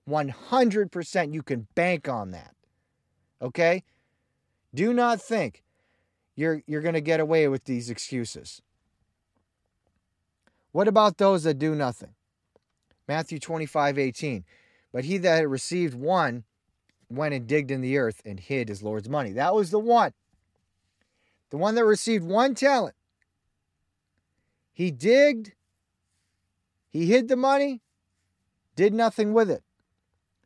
100% you can bank on that. Okay? Do not think you're, you're going to get away with these excuses. What about those that do nothing? Matthew 25, 18. But he that had received one went and digged in the earth and hid his Lord's money. That was the one. The one that received one talent. He digged, he hid the money, did nothing with it.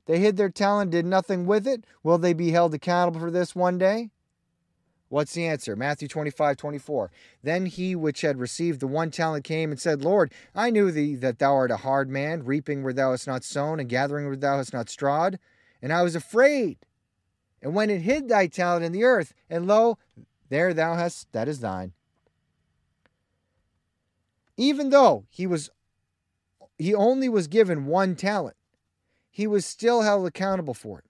They hid their talent, did nothing with it. Will they be held accountable for this one day? What's the answer? Matthew 25, 24. Then he which had received the one talent came and said, Lord, I knew thee that thou art a hard man, reaping where thou hast not sown, and gathering where thou hast not strawed. And I was afraid, and went and hid thy talent in the earth, and lo, there thou hast, that is thine. Even though he was he only was given one talent, he was still held accountable for it.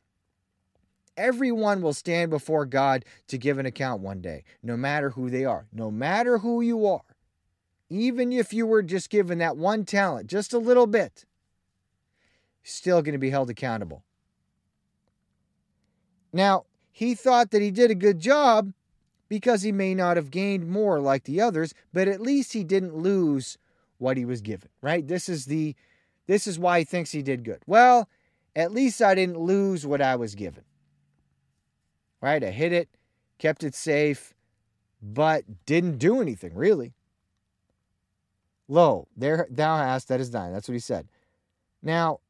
Everyone will stand before God to give an account one day, no matter who they are, no matter who you are. Even if you were just given that one talent, just a little bit, still going to be held accountable. Now, he thought that he did a good job because he may not have gained more like the others, but at least he didn't lose what he was given, right? This is the this is why he thinks he did good. Well, at least I didn't lose what I was given right? I hit it, kept it safe, but didn't do anything really. Lo, there thou hast that is thine. That's what he said. Now,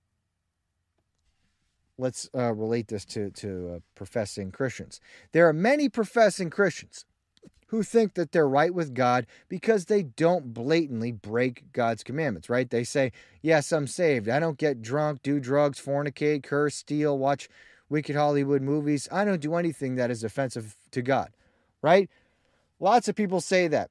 let's uh, relate this to to uh, professing Christians. There are many professing Christians who think that they're right with God because they don't blatantly break God's commandments, right? They say, "Yes, I'm saved. I don't get drunk, do drugs, fornicate, curse, steal, watch wicked Hollywood movies. I don't do anything that is offensive to God, right? Lots of people say that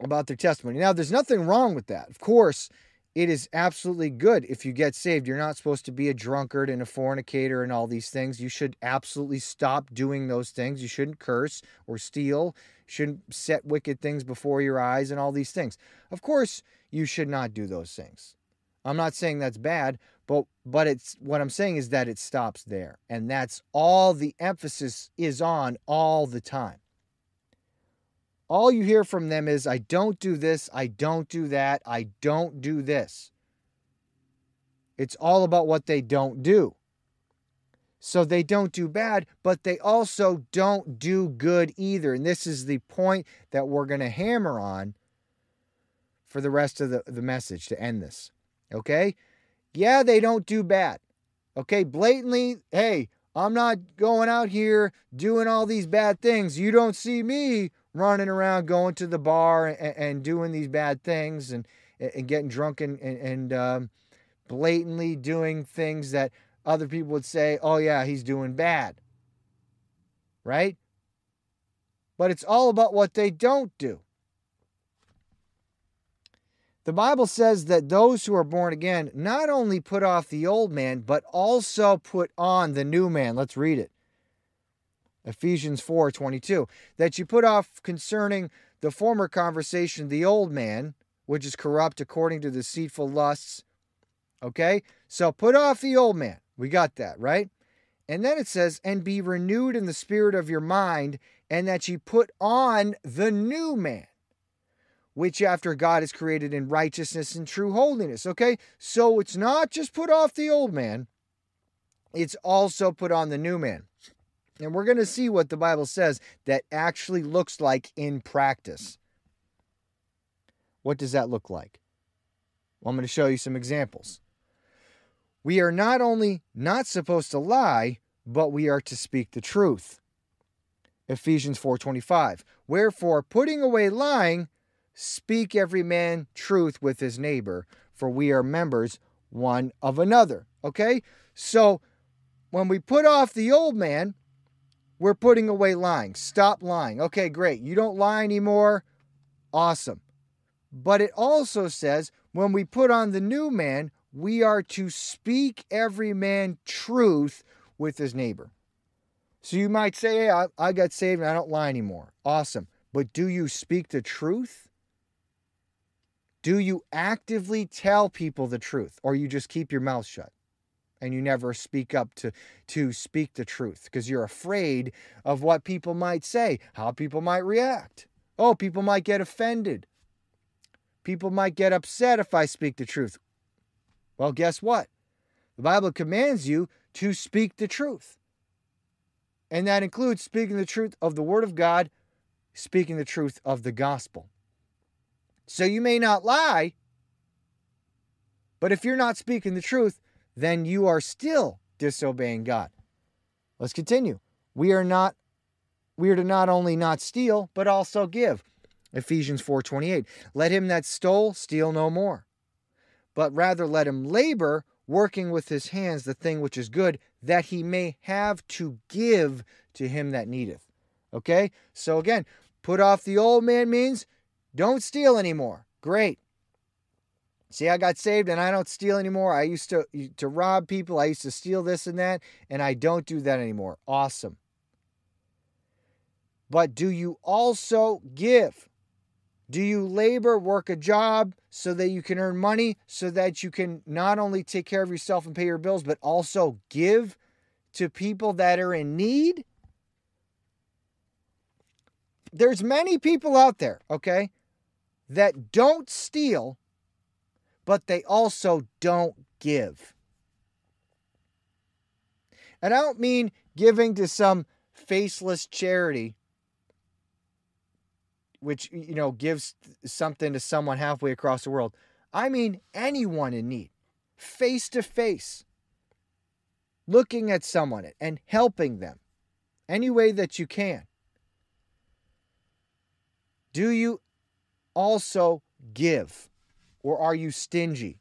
about their testimony. Now, there's nothing wrong with that. Of course, it is absolutely good if you get saved. You're not supposed to be a drunkard and a fornicator and all these things. You should absolutely stop doing those things. You shouldn't curse or steal. You shouldn't set wicked things before your eyes and all these things. Of course, you should not do those things. I'm not saying that's bad, but but it's what I'm saying is that it stops there. And that's all the emphasis is on all the time. All you hear from them is, I don't do this, I don't do that, I don't do this. It's all about what they don't do. So they don't do bad, but they also don't do good either. And this is the point that we're going to hammer on for the rest of the, the message to end this. Okay? Yeah, they don't do bad. Okay, blatantly, hey, I'm not going out here doing all these bad things. You don't see me running around going to the bar and, and doing these bad things and, and getting drunk and, and, and um, blatantly doing things that other people would say, oh, yeah, he's doing bad. Right? But it's all about what they don't do. The Bible says that those who are born again not only put off the old man, but also put on the new man. Let's read it. Ephesians 4 22. That you put off concerning the former conversation the old man, which is corrupt according to deceitful lusts. Okay? So put off the old man. We got that, right? And then it says, and be renewed in the spirit of your mind, and that ye put on the new man, which after God is created in righteousness and true holiness. Okay? So it's not just put off the old man, it's also put on the new man. And we're going to see what the Bible says that actually looks like in practice. What does that look like? Well, I'm going to show you some examples. We are not only not supposed to lie, but we are to speak the truth. Ephesians 4:25. Wherefore, putting away lying, speak every man truth with his neighbor, for we are members one of another. Okay? So, when we put off the old man, we're putting away lying. Stop lying. Okay, great. You don't lie anymore. Awesome. But it also says when we put on the new man, we are to speak every man truth with his neighbor. So you might say, hey, I, I got saved and I don't lie anymore. Awesome. But do you speak the truth? Do you actively tell people the truth or you just keep your mouth shut? and you never speak up to to speak the truth because you're afraid of what people might say, how people might react. Oh, people might get offended. People might get upset if I speak the truth. Well, guess what? The Bible commands you to speak the truth. And that includes speaking the truth of the Word of God, speaking the truth of the gospel. So you may not lie, but if you're not speaking the truth, then you are still disobeying God. Let's continue. We are not we are to not only not steal, but also give. Ephesians 4:28. Let him that stole steal no more, but rather let him labor, working with his hands the thing which is good, that he may have to give to him that needeth. Okay? So again, put off the old man means don't steal anymore. Great. See, I got saved and I don't steal anymore. I used to to rob people. I used to steal this and that, and I don't do that anymore. Awesome. But do you also give? Do you labor, work a job so that you can earn money, so that you can not only take care of yourself and pay your bills, but also give to people that are in need? There's many people out there, okay, that don't steal but they also don't give. And I don't mean giving to some faceless charity which you know gives something to someone halfway across the world. I mean anyone in need. Face to face. Looking at someone and helping them any way that you can. Do you also give? Or are you stingy?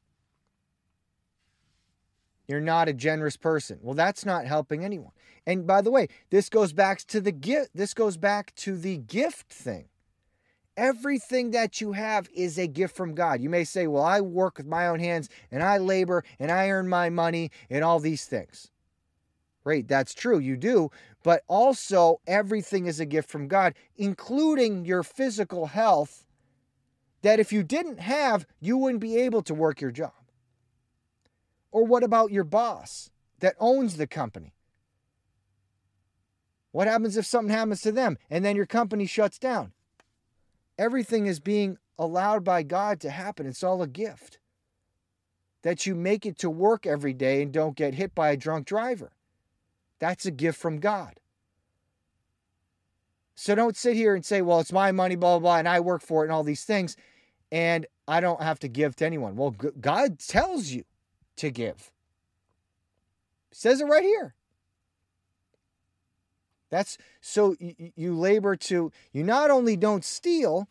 You're not a generous person. Well, that's not helping anyone. And by the way, this goes back to the gift. This goes back to the gift thing. Everything that you have is a gift from God. You may say, Well, I work with my own hands and I labor and I earn my money and all these things. Great, that's true, you do. But also, everything is a gift from God, including your physical health, that if you didn't have, you wouldn't be able to work your job. Or what about your boss that owns the company? What happens if something happens to them and then your company shuts down? Everything is being allowed by God to happen. It's all a gift. That you make it to work every day and don't get hit by a drunk driver. That's a gift from God. So don't sit here and say, well, it's my money, blah, blah, blah, and I work for it and all these things, and I don't have to give to anyone. Well, God tells you to give. says it right here. That's so you, you labor to, you not only don't steal,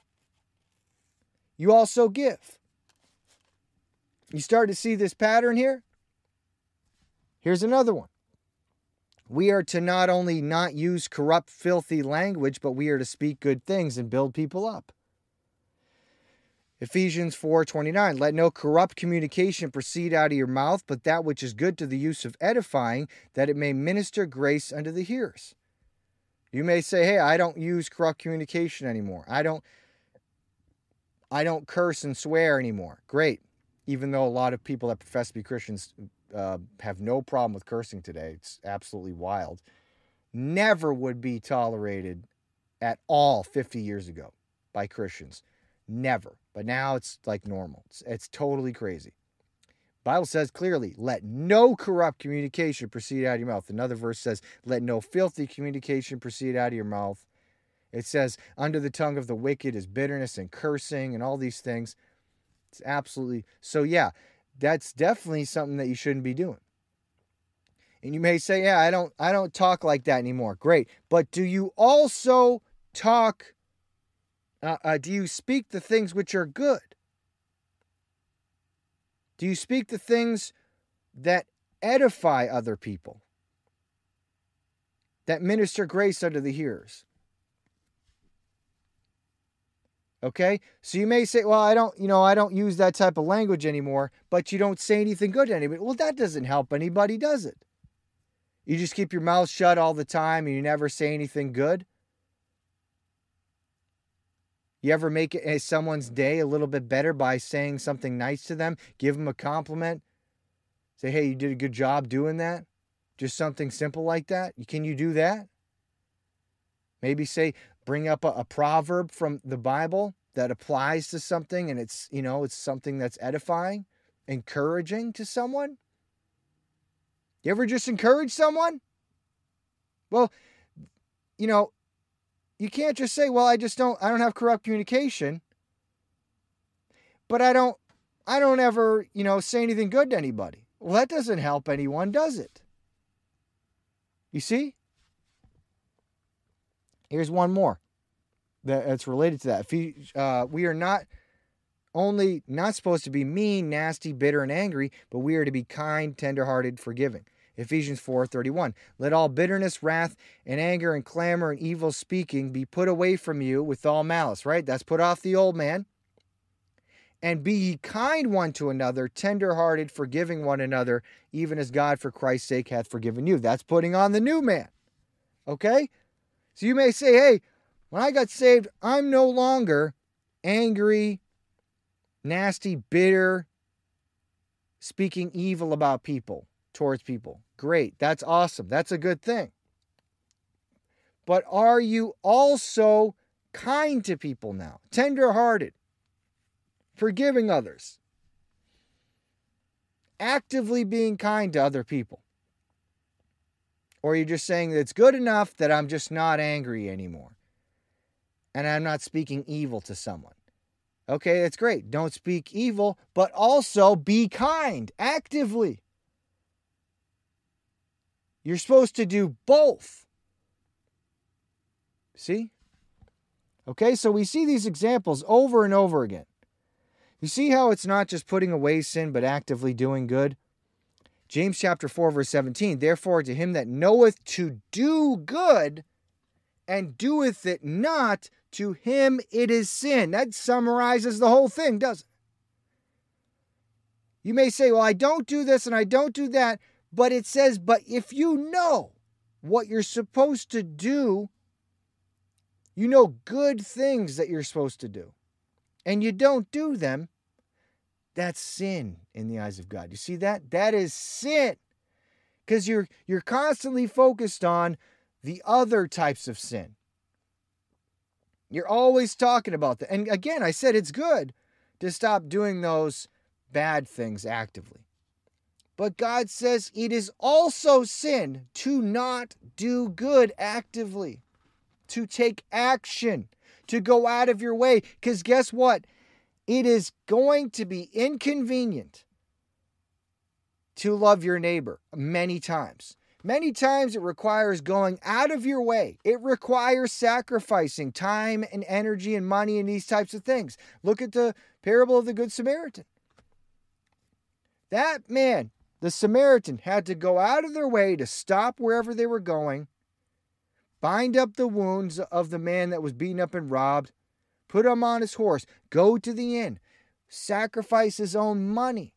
you also give. You start to see this pattern here? Here's another one. We are to not only not use corrupt, filthy language, but we are to speak good things and build people up. Ephesians 4:29 Let no corrupt communication proceed out of your mouth, but that which is good to the use of edifying, that it may minister grace unto the hearers. You may say, "Hey, I don't use corrupt communication anymore. I don't I don't curse and swear anymore." Great. Even though a lot of people that profess to be Christians uh, have no problem with cursing today, it's absolutely wild. Never would be tolerated at all 50 years ago by Christians. Never. But now it's like normal. It's, it's totally crazy. Bible says clearly, let no corrupt communication proceed out of your mouth. Another verse says, let no filthy communication proceed out of your mouth. It says, under the tongue of the wicked is bitterness and cursing and all these things. It's absolutely so, yeah, that's definitely something that you shouldn't be doing. And you may say, yeah, I don't I don't talk like that anymore. Great. But do you also talk uh, uh, do you speak the things which are good? Do you speak the things that edify other people? That minister grace unto the hearers? Okay? So you may say, well, I don't, you know, I don't use that type of language anymore, but you don't say anything good to anybody. Well, that doesn't help anybody, does it? You just keep your mouth shut all the time and you never say anything good? You ever make eh, someone's day a little bit better by saying something nice to them? Give them a compliment. Say, hey, you did a good job doing that. Just something simple like that. Can you do that? Maybe say, bring up a, a proverb from the Bible that applies to something and it's, you know, it's something that's edifying, encouraging to someone. You ever just encourage someone? Well, you know, you can't just say, "Well, I just don't I don't have corrupt communication." But I don't I don't ever, you know, say anything good to anybody. Well, that doesn't help anyone, does it? You see? Here's one more that's related to that. If you, uh, we are not only not supposed to be mean, nasty, bitter, and angry, but we are to be kind, tenderhearted, forgiving. Ephesians 4:31. Let all bitterness, wrath, and anger and clamor and evil speaking be put away from you with all malice, right? That's put off the old man. And be ye kind one to another, tenderhearted, forgiving one another, even as God for Christ's sake hath forgiven you. That's putting on the new man. Okay? So you may say, hey, when I got saved, I'm no longer angry, nasty, bitter, speaking evil about people, towards people. Great. That's awesome. That's a good thing. But are you also kind to people now? Tender-hearted, forgiving others, actively being kind to other people? Or you're you just saying that it's good enough that I'm just not angry anymore? And I'm not speaking evil to someone. Okay, that's great. Don't speak evil, but also be kind actively. You're supposed to do both. See? Okay, so we see these examples over and over again. You see how it's not just putting away sin, but actively doing good? James chapter 4, verse 17, therefore to him that knoweth to do good and doeth it not, to him it is sin. That summarizes the whole thing, doesn't it? You may say, well, I don't do this and I don't do that, but it says, but if you know what you're supposed to do, you know good things that you're supposed to do, and you don't do them, that's sin in the eyes of God. You see that? That is sin. Because you're you're constantly focused on the other types of sin. You're always talking about that. And again, I said it's good to stop doing those bad things actively. But God says it is also sin to not do good actively, to take action, to go out of your way. Because guess what? It is going to be inconvenient to love your neighbor many times. Many times it requires going out of your way. It requires sacrificing time and energy and money and these types of things. Look at the parable of the Good Samaritan. That man, the Samaritan, had to go out of their way to stop wherever they were going, bind up the wounds of the man that was beaten up and robbed, put him on his horse, go to the inn, sacrifice his own money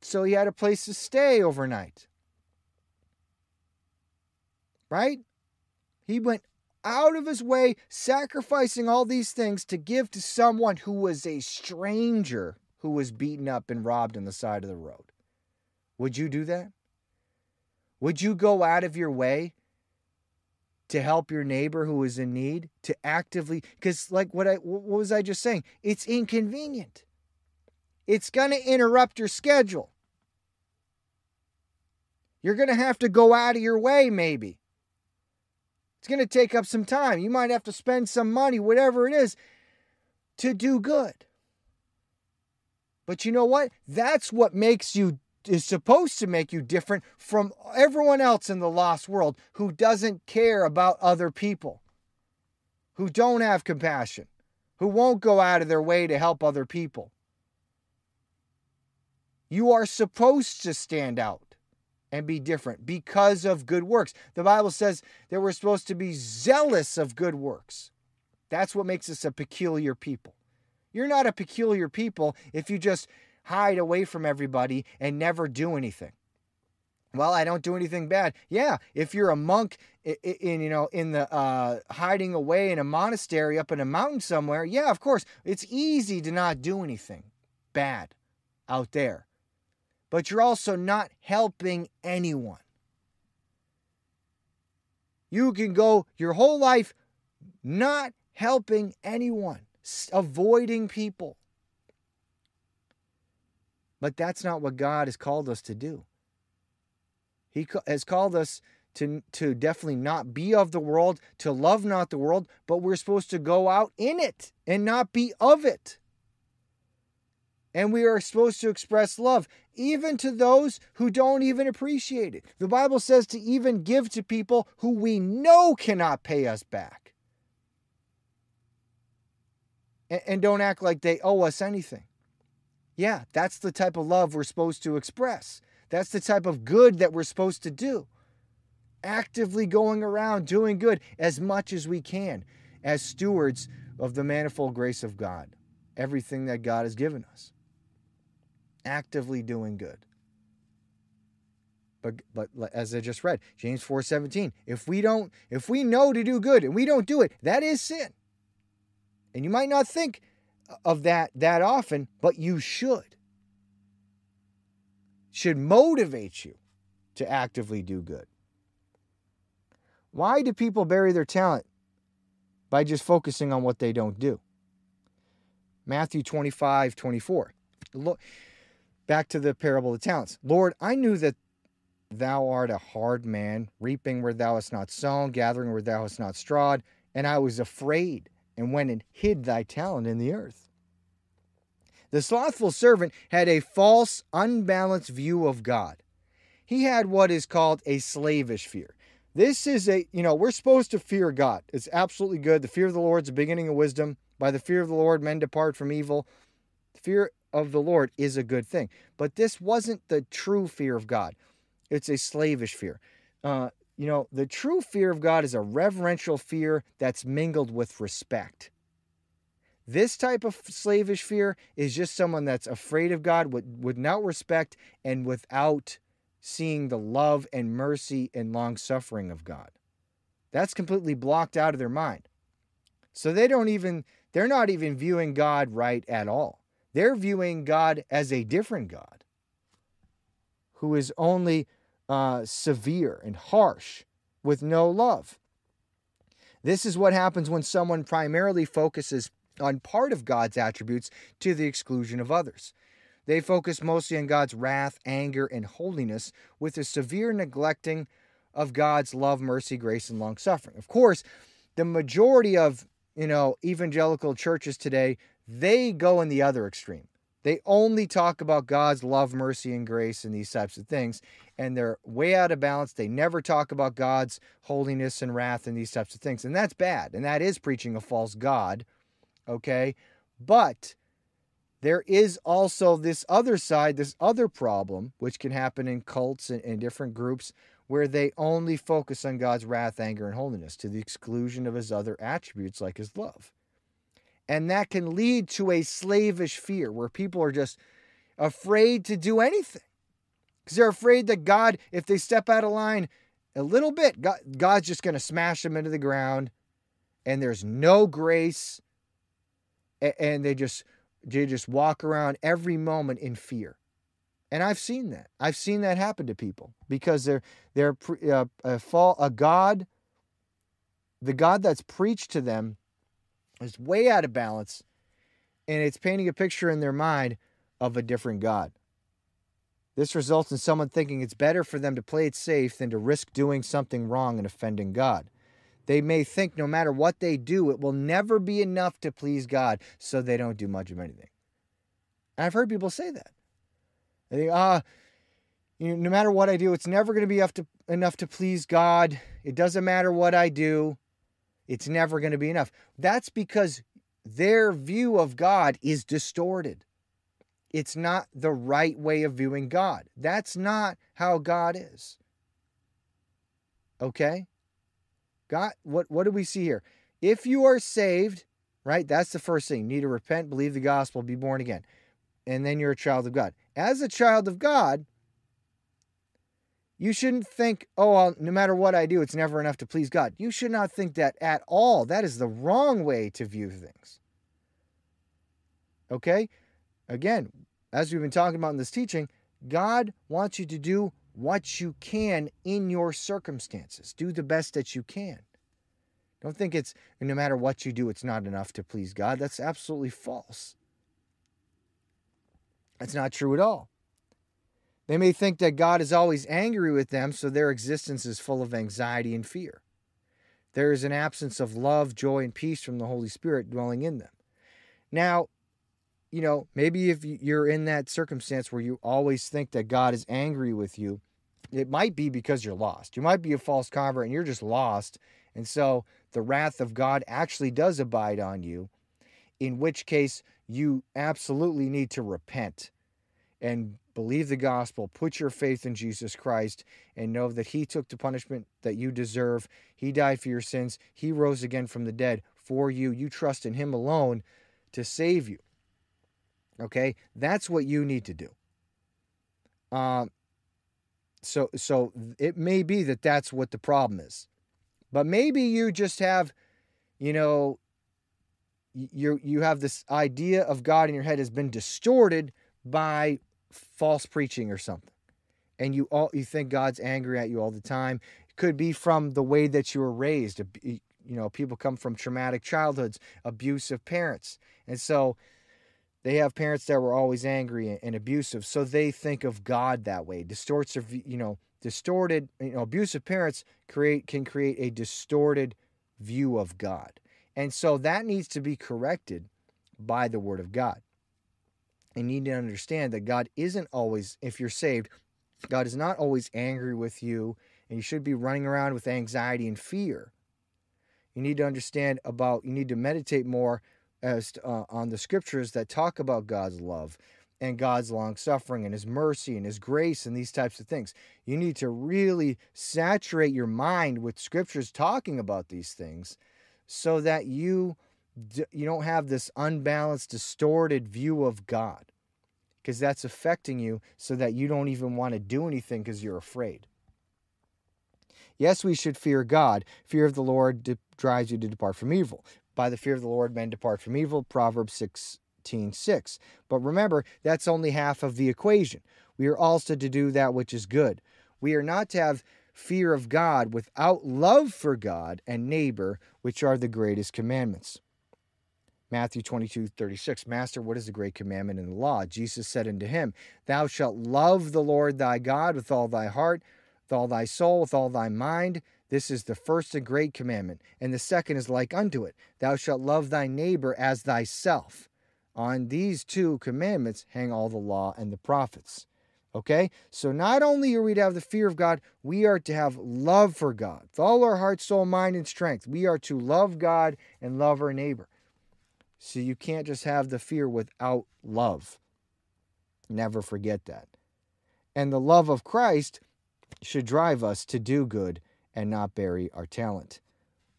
so he had a place to stay overnight. Right? He went out of his way, sacrificing all these things to give to someone who was a stranger who was beaten up and robbed on the side of the road. Would you do that? Would you go out of your way to help your neighbor who is in need to actively because like what i what was i just saying? It's inconvenient. It's going to interrupt your schedule. You're going to have to go out of your way maybe. It's going to take up some time. You might have to spend some money whatever it is to do good. But you know what? That's what makes you is supposed to make you different from everyone else in the lost world who doesn't care about other people, who don't have compassion, who won't go out of their way to help other people. You are supposed to stand out and be different because of good works. The Bible says that we're supposed to be zealous of good works. That's what makes us a peculiar people. You're not a peculiar people if you just hide away from everybody and never do anything. Well, I don't do anything bad. Yeah, if you're a monk in, in you know in the uh, hiding away in a monastery up in a mountain somewhere, yeah, of course, it's easy to not do anything bad out there. But you're also not helping anyone. You can go your whole life not helping anyone, avoiding people. But that's not what God has called us to do. He has called us to, to definitely not be of the world, to love not the world, but we're supposed to go out in it and not be of it. And we are supposed to express love, even to those who don't even appreciate it. The Bible says to even give to people who we know cannot pay us back. And, and don't act like they owe us anything. Yeah, that's the type of love we're supposed to express. That's the type of good that we're supposed to do. Actively going around doing good as much as we can as stewards of the manifold grace of God, everything that God has given us. Actively doing good. But, but as I just read, James 4:17, if we don't if we know to do good and we don't do it, that is sin. And you might not think of that that often, but you should. Should motivate you to actively do good. Why do people bury their talent? By just focusing on what they don't do. Matthew 25, 24. Look, back to the parable of the talents. Lord, I knew that thou art a hard man, reaping where thou hast not sown, gathering where thou hast not strawed, and I was afraid and went and hid thy talent in the earth. The slothful servant had a false, unbalanced view of God. He had what is called a slavish fear. This is a, you know, we're supposed to fear God. It's absolutely good. The fear of the Lord is the beginning of wisdom. By the fear of the Lord, men depart from evil. The Fear of the Lord is a good thing. But this wasn't the true fear of God, it's a slavish fear. Uh, you know, the true fear of God is a reverential fear that's mingled with respect. This type of slavish fear is just someone that's afraid of God without respect and without seeing the love and mercy and long suffering of God. That's completely blocked out of their mind. So they don't even, they're not even viewing God right at all. They're viewing God as a different God who is only uh, severe and harsh with no love. This is what happens when someone primarily focuses on part of God's attributes to the exclusion of others. They focus mostly on God's wrath, anger, and holiness with a severe neglecting of God's love, mercy, grace, and long suffering. Of course, the majority of you know evangelical churches today they go in the other extreme. They only talk about God's love, mercy, and grace and these types of things, and they're way out of balance. They never talk about God's holiness and wrath and these types of things, and that's bad. And that is preaching a false God, okay? But there is also this other side, this other problem, which can happen in cults and, and different groups where they only focus on God's wrath, anger, and holiness to the exclusion of his other attributes like his love. And that can lead to a slavish fear where people are just afraid to do anything. Because they're afraid that God, if they step out of line a little bit, God, God's just going to smash them into the ground. And there's no grace. And they just they just walk around every moment in fear. And I've seen that. I've seen that happen to people because they're they're uh, a, fall, a God, the God that's preached to them is way out of balance and it's painting a picture in their mind of a different God. This results in someone thinking it's better for them to play it safe than to risk doing something wrong and offending God. They may think no matter what they do, it will never be enough to please God, so they don't do much of anything. I've heard people say that. They think, ah, you know, no matter what I do, it's never going to be enough to, enough to please God. It doesn't matter what I do. It's never going to be enough. That's because their view of God is distorted. It's not the right way of viewing God. That's not how God is. Okay? God, what, what do we see here? If you are saved, right, that's the first thing. You need to repent, believe the gospel, be born again. And then you're a child of God. As a child of God, you shouldn't think, oh, no matter what I do, it's never enough to please God. You should not think that at all. That is the wrong way to view things. Okay? Again, as we've been talking about in this teaching, God wants you to do what you can in your circumstances. Do the best that you can. Don't think it's no matter what you do, it's not enough to please God. That's absolutely false. That's not true at all. They may think that God is always angry with them, so their existence is full of anxiety and fear. There is an absence of love, joy, and peace from the Holy Spirit dwelling in them. Now, you know, maybe if you're in that circumstance where you always think that God is angry with you, it might be because you're lost. You might be a false convert and you're just lost. And so the wrath of God actually does abide on you, in which case you absolutely need to repent and believe the gospel, put your faith in Jesus Christ, and know that He took the punishment that you deserve. He died for your sins. He rose again from the dead for you. You trust in Him alone to save you. Okay, that's what you need to do. Um, so so it may be that that's what the problem is, but maybe you just have, you know, you you have this idea of God in your head has been distorted by false preaching or something. And you all you think God's angry at you all the time. It could be from the way that you were raised. You know people come from traumatic childhoods abusive parents. And so they have parents that were always angry and abusive. So they think of God that way. Distorts you know distorted you know abusive parents create can create a distorted view of God. And so that needs to be corrected by the word of God and need to understand that God isn't always, if you're saved, God is not always angry with you, and you should be running around with anxiety and fear. You need to understand about, you need to meditate more as uh, on the scriptures that talk about God's love and God's long suffering and his mercy and his grace and these types of things. You need to really saturate your mind with scriptures talking about these things so that you you don't have this unbalanced distorted view of God because that's affecting you so that you don't even want to do anything because you're afraid. Yes, we should fear God. Fear of the Lord de- drives you to depart from evil. By the fear of the Lord, men depart from evil. Proverbs 16 6. But remember, that's only half of the equation. We are also to do that which is good. We are not to have fear of God without love for God and neighbor, which are the greatest commandments. Matthew 22, 36. Master, what is the great commandment in the law? Jesus said unto him, Thou shalt love the Lord thy God with all thy heart, with all thy soul, with all thy mind. This is the first and great commandment. And the second is like unto it Thou shalt love thy neighbor as thyself. On these two commandments hang all the law and the prophets. Okay? So not only are we to have the fear of God, we are to have love for God. With all our heart, soul, mind, and strength, we are to love God and love our neighbor. So you can't just have the fear without love. Never forget that. And the love of Christ should drive us to do good and not bury our talent.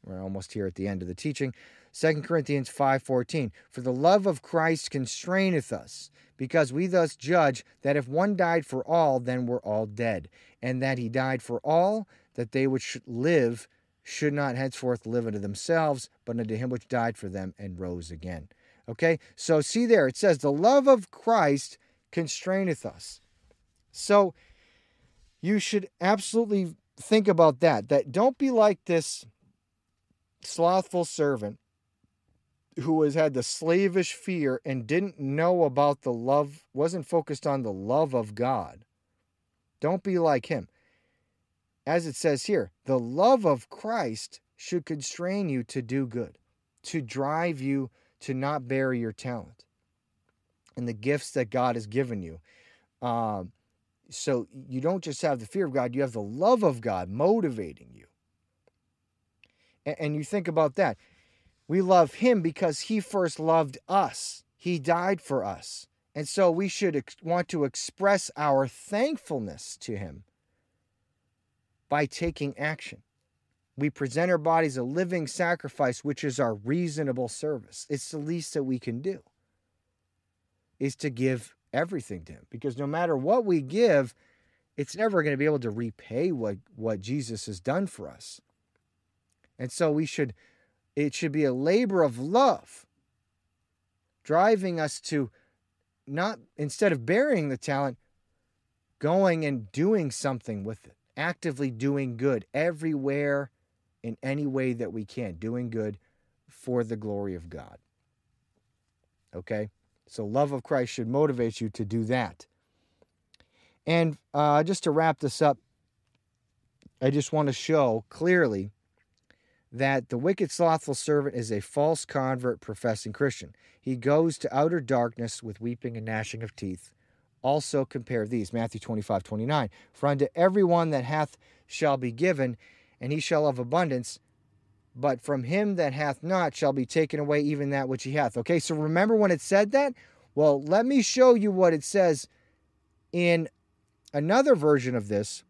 We're almost here at the end of the teaching. 2 Corinthians 5:14 For the love of Christ constraineth us because we thus judge that if one died for all then we're all dead and that he died for all that they which live should not henceforth live unto themselves, but unto him which died for them and rose again. Okay, so see there, it says, the love of Christ constraineth us. So you should absolutely think about that. That don't be like this slothful servant who has had the slavish fear and didn't know about the love, wasn't focused on the love of God. Don't be like him as it says here, the love of Christ should constrain you to do good, to drive you to not bury your talent and the gifts that God has given you. Um, so you don't just have the fear of God, you have the love of God motivating you. And, and you think about that. We love Him because He first loved us, He died for us. And so we should ex- want to express our thankfulness to Him by taking action. We present our bodies a living sacrifice, which is our reasonable service. It's the least that we can do, is to give everything to Him. Because no matter what we give, it's never going to be able to repay what, what Jesus has done for us. And so we should, it should be a labor of love, driving us to not, instead of burying the talent, going and doing something with it actively doing good everywhere in any way that we can, doing good for the glory of God. Okay? So, love of Christ should motivate you to do that. And uh, just to wrap this up, I just want to show clearly that the wicked, slothful servant is a false convert professing Christian. He goes to outer darkness with weeping and gnashing of teeth also compare these. Matthew 25, 29. For unto everyone that hath shall be given, and he shall have abundance, but from him that hath not shall be taken away even that which he hath. Okay, so remember when it said that? Well, let me show you what it says in another version of this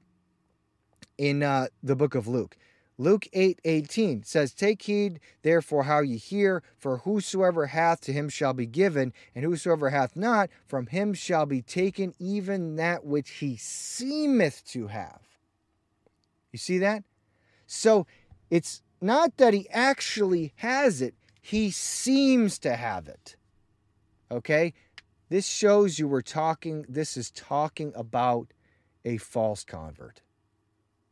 in uh, the book of Luke. Luke 8 18 says, Take heed therefore how ye hear, for whosoever hath to him shall be given, and whosoever hath not, from him shall be taken even that which he seemeth to have. You see that? So it's not that he actually has it, he seems to have it. Okay? This shows you we're talking, this is talking about a false convert.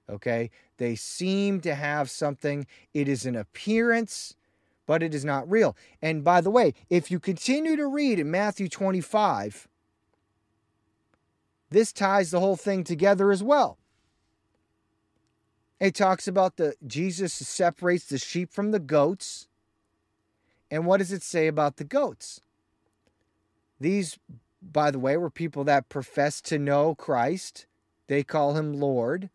Okay? They seem to have something. It is an appearance, but it is not real. And by the way, if you continue to read in Matthew 25, this ties the whole thing together as well. It talks about the Jesus separates the sheep from the goats. And what does it say about the goats? These, by the way, were people that professed to know Christ. They call him Lord.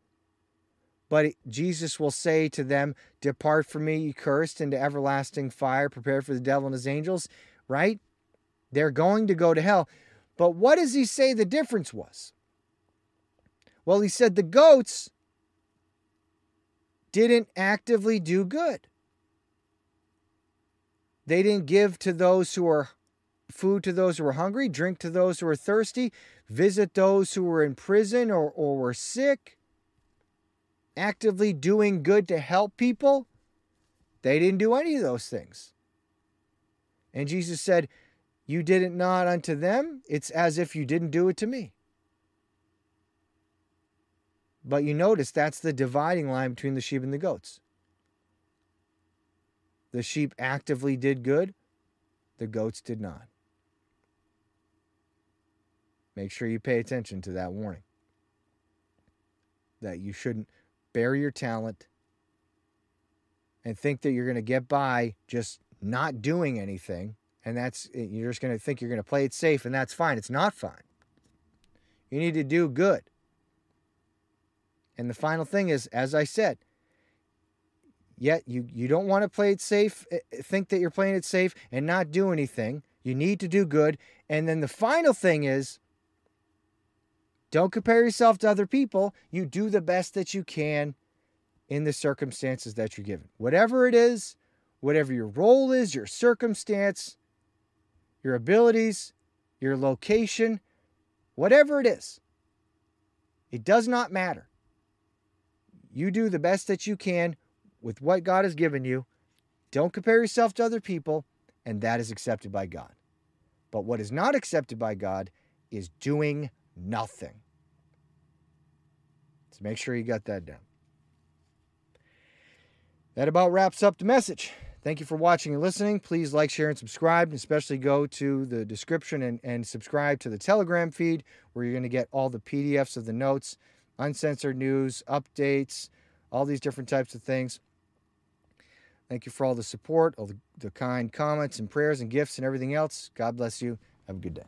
But Jesus will say to them, Depart from me, you cursed, into everlasting fire, prepared for the devil and his angels, right? They're going to go to hell. But what does he say the difference was? Well, he said the goats didn't actively do good. They didn't give to those who are food to those who were hungry, drink to those who were thirsty, visit those who were in prison or, or were sick, actively doing good to help people. They didn't do any of those things. And Jesus said, You did it not unto them, it's as if you didn't do it to me. But you notice that's the dividing line between the sheep and the goats. The sheep actively did good, the goats did not. Make sure you pay attention to that warning. That you shouldn't bury your talent and think that you're going to get by just not doing anything. And that's, you're just going to think you're going to play it safe, and that's fine. It's not fine. You need to do good. And the final thing is, as I said, yet you, you don't want to play it safe, eh, eh, think that you're playing it safe and not do anything. You need to do good. And then the final thing is, don't compare yourself to other people. You do the best that you can in the circumstances that you're given. Whatever it is, whatever your role is, your circumstance, your abilities, your location, whatever it is, it does not matter. You do the best that you can with what God has given you. Don't compare yourself to other people, and that is accepted by God. But what is not accepted by God is doing nothing. So make sure you got that down. That about wraps up the message. Thank you for watching and listening. Please like, share, and subscribe. Especially go to the description and, and subscribe to the Telegram feed where you're going to get all the PDFs of the notes, uncensored news, updates, all these different types of things. Thank you for all the support, all the, the kind comments and prayers and gifts and everything else. God bless you. Have a good day.